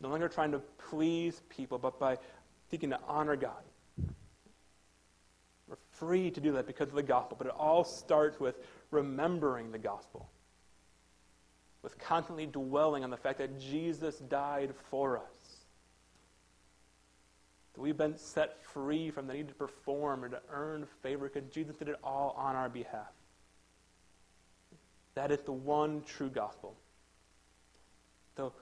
Speaker 2: No longer trying to please people, but by seeking to honor God. We're free to do that because of the gospel, but it all starts with remembering the gospel, with constantly dwelling on the fact that Jesus died for us. That we've been set free from the need to perform or to earn favor because Jesus did it all on our behalf. That is the one true gospel. So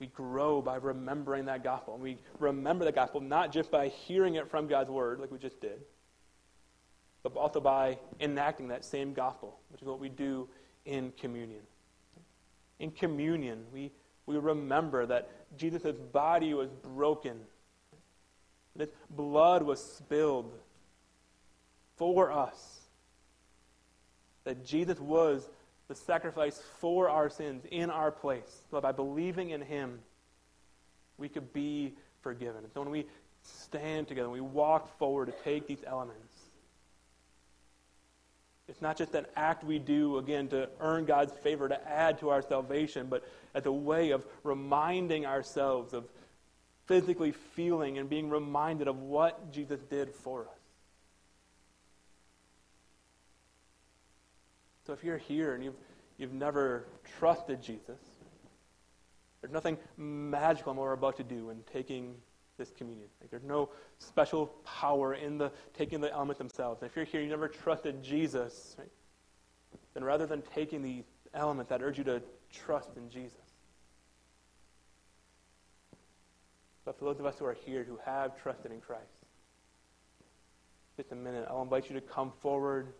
Speaker 2: we grow by remembering that gospel. And we remember the gospel not just by hearing it from God's word, like we just did, but also by enacting that same gospel, which is what we do in communion. In communion, we, we remember that Jesus' body was broken, that blood was spilled for us, that Jesus was the sacrifice for our sins in our place. So by believing in him, we could be forgiven. And so when we stand together, we walk forward to take these elements, it's not just an act we do, again, to earn God's favor, to add to our salvation, but as a way of reminding ourselves of physically feeling and being reminded of what Jesus did for us. So if you're here and you've, you've never trusted Jesus, there's nothing magical in what we're about to do in taking this communion. Like there's no special power in the taking the elements themselves. And if you're here, you never trusted Jesus, right, then rather than taking the elements, I'd urge you to trust in Jesus. But for those of us who are here who have trusted in Christ, just a minute, I'll invite you to come forward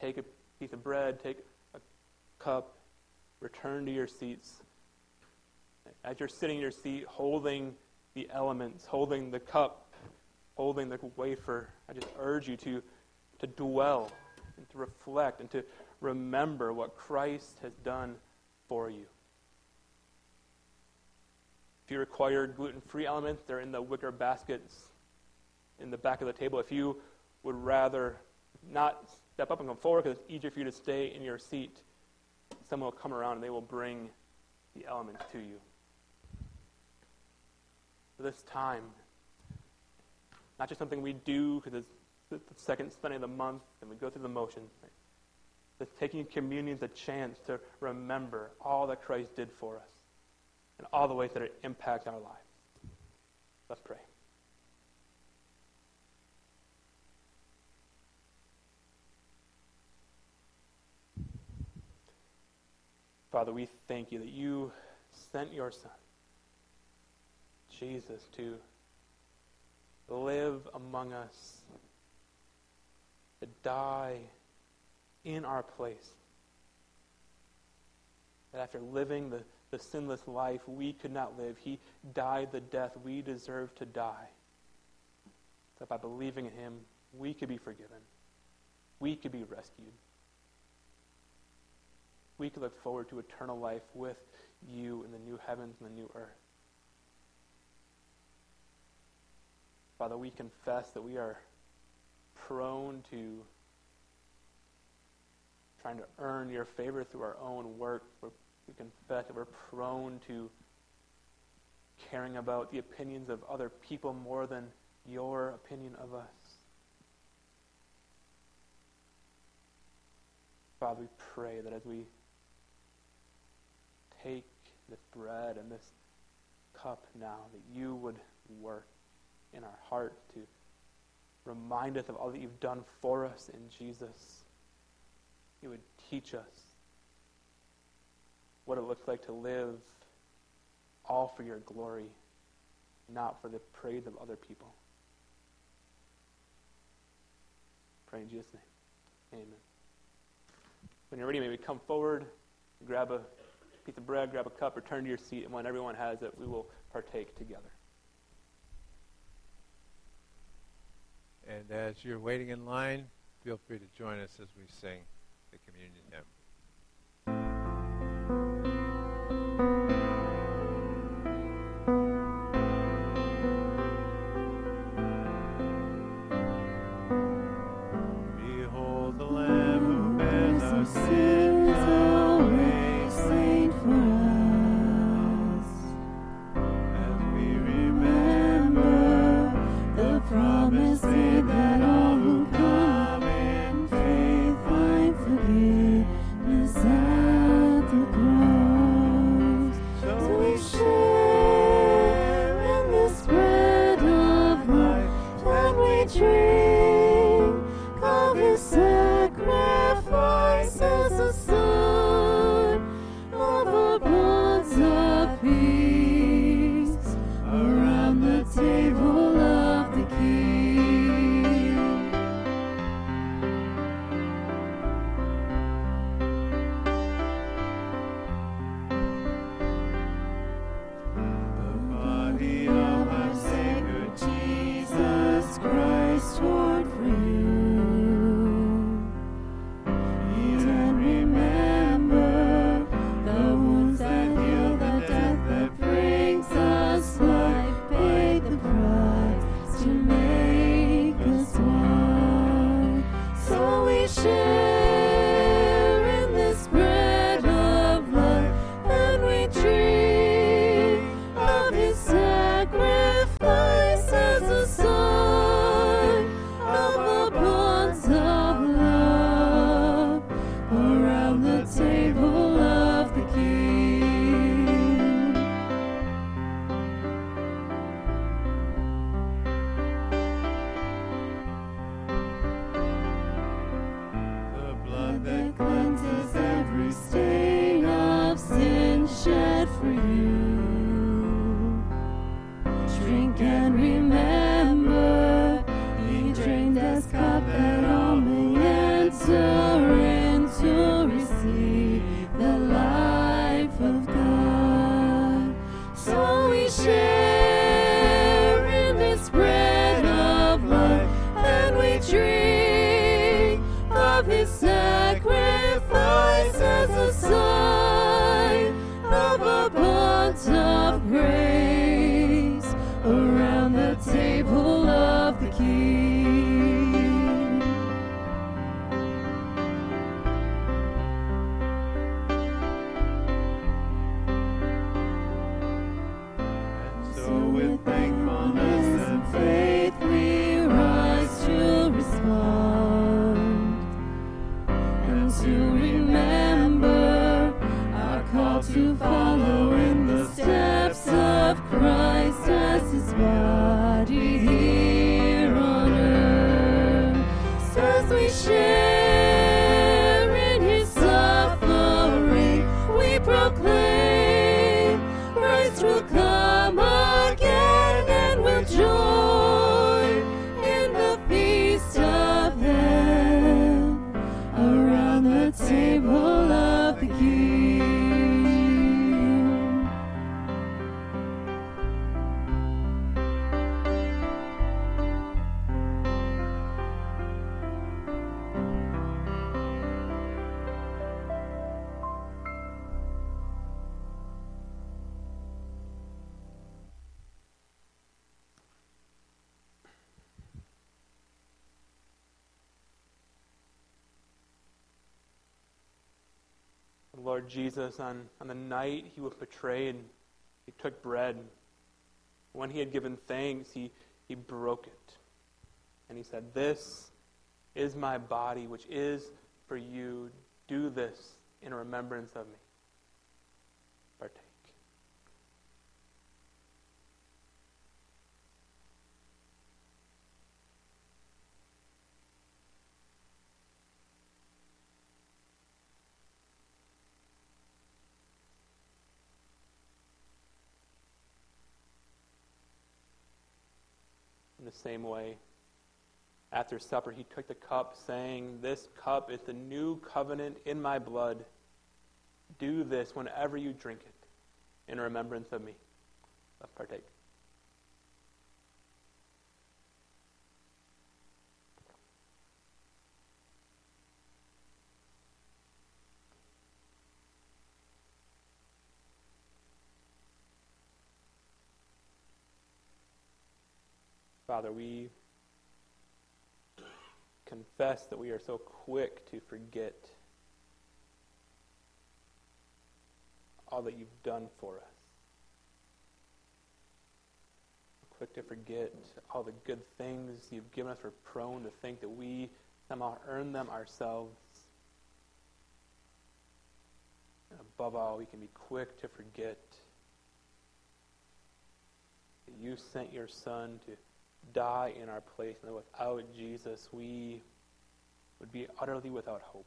Speaker 2: take a piece of bread, take a cup, return to your seats. As you're sitting in your seat, holding the elements, holding the cup, holding the wafer, I just urge you to, to dwell and to reflect and to remember what Christ has done for you. If you require gluten free elements, they're in the wicker baskets in the back of the table. If you would rather not step up and come forward because it's easier for you to stay in your seat. Someone will come around and they will bring the elements to you. For this time, not just something we do because it's the second Sunday of the month and we go through the motions. Right? taking communion is a chance to remember all that Christ did for us and all the ways that it impacts our lives. Let's pray. Father, we thank you that you sent your Son, Jesus, to live among us, to die in our place. That after living the, the sinless life we could not live, he died the death we deserve to die. That by believing in him, we could be forgiven. We could be rescued we could look forward to eternal life with you in the new heavens and the new earth. Father, we confess that we are prone to trying to earn your favor through our own work. We confess that we're prone to caring about the opinions of other people more than your opinion of us. Father, we pray that as we take this bread and this cup now, that you would work in our heart to remind us of all that you've done for us in Jesus. You would teach us what it looks like to live all for your glory, not for the praise of other people. Pray in Jesus' name. Amen. When you're ready, maybe come forward, grab a piece of bread, grab a cup, return to your seat, and when everyone has it, we will partake together.
Speaker 4: And as you're waiting in line, feel free to join us as we sing the communion hymn.
Speaker 1: 嗯。Remember. Our call to follow
Speaker 2: Jesus, on, on the night he was betrayed, he took bread. When he had given thanks, he, he broke it. And he said, This is my body, which is for you. Do this in remembrance of me. Partake. In the same way, after supper, he took the cup, saying, This cup is the new covenant in my blood. Do this whenever you drink it in remembrance of me. Let's partake. Father, we confess that we are so quick to forget all that you've done for us. Quick to forget all the good things you've given us. We're prone to think that we somehow earn them ourselves. And above all, we can be quick to forget that you sent your Son to die in our place, and that without Jesus, we would be utterly without hope.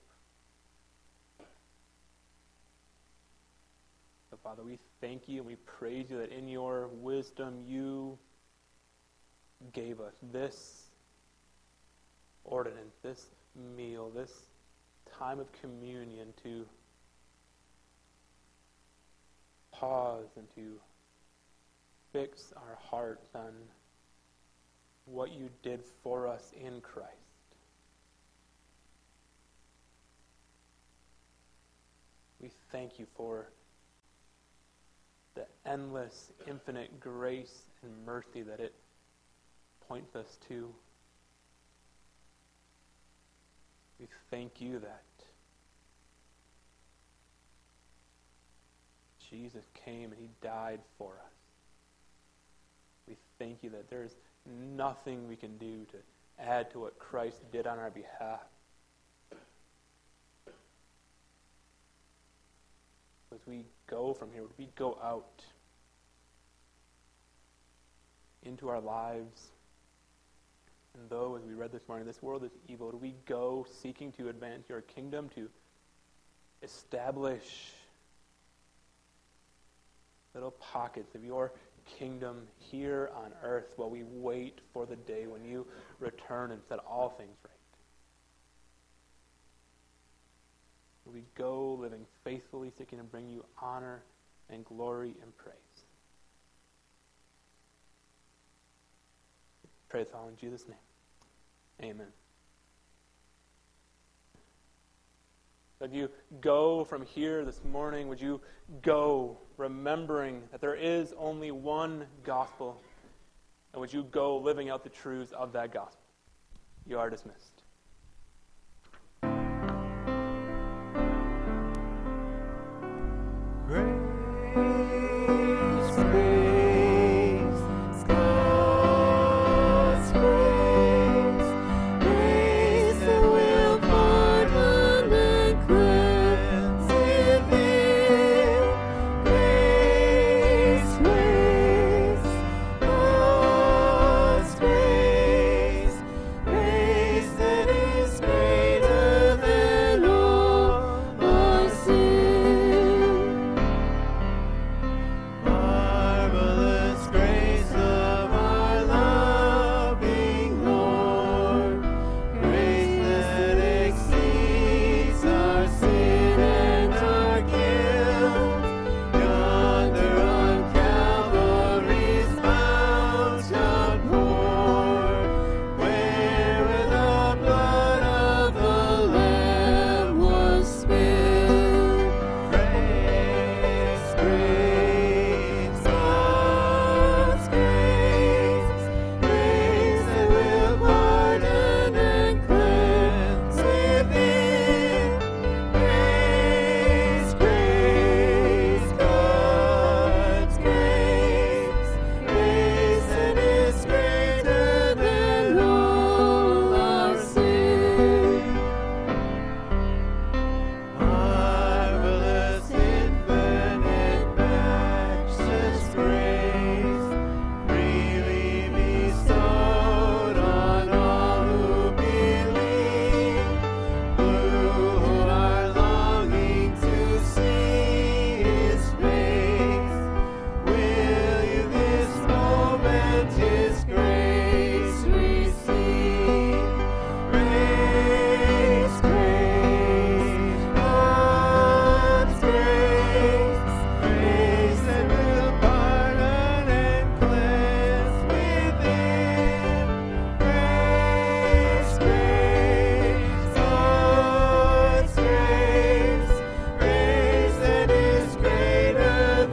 Speaker 2: So, Father, we thank you and we praise you that in your wisdom you gave us this ordinance, this meal, this time of communion to pause and to fix our hearts on what you did for us in Christ. We thank you for the endless, infinite grace and mercy that it points us to. We thank you that Jesus came and he died for us. We thank you that there's nothing we can do to add to what Christ did on our behalf. As we go from here, we go out into our lives. And though, as we read this morning, this world is evil, do we go seeking to advance your kingdom, to establish little pockets of your kingdom here on earth while we wait for the day when you return and set all things right. We go living faithfully, seeking to bring you honor and glory and praise. Pray this all in Jesus' name. Amen. Would you go from here this morning? Would you go remembering that there is only one gospel? And would you go living out the truths of that gospel? You are dismissed.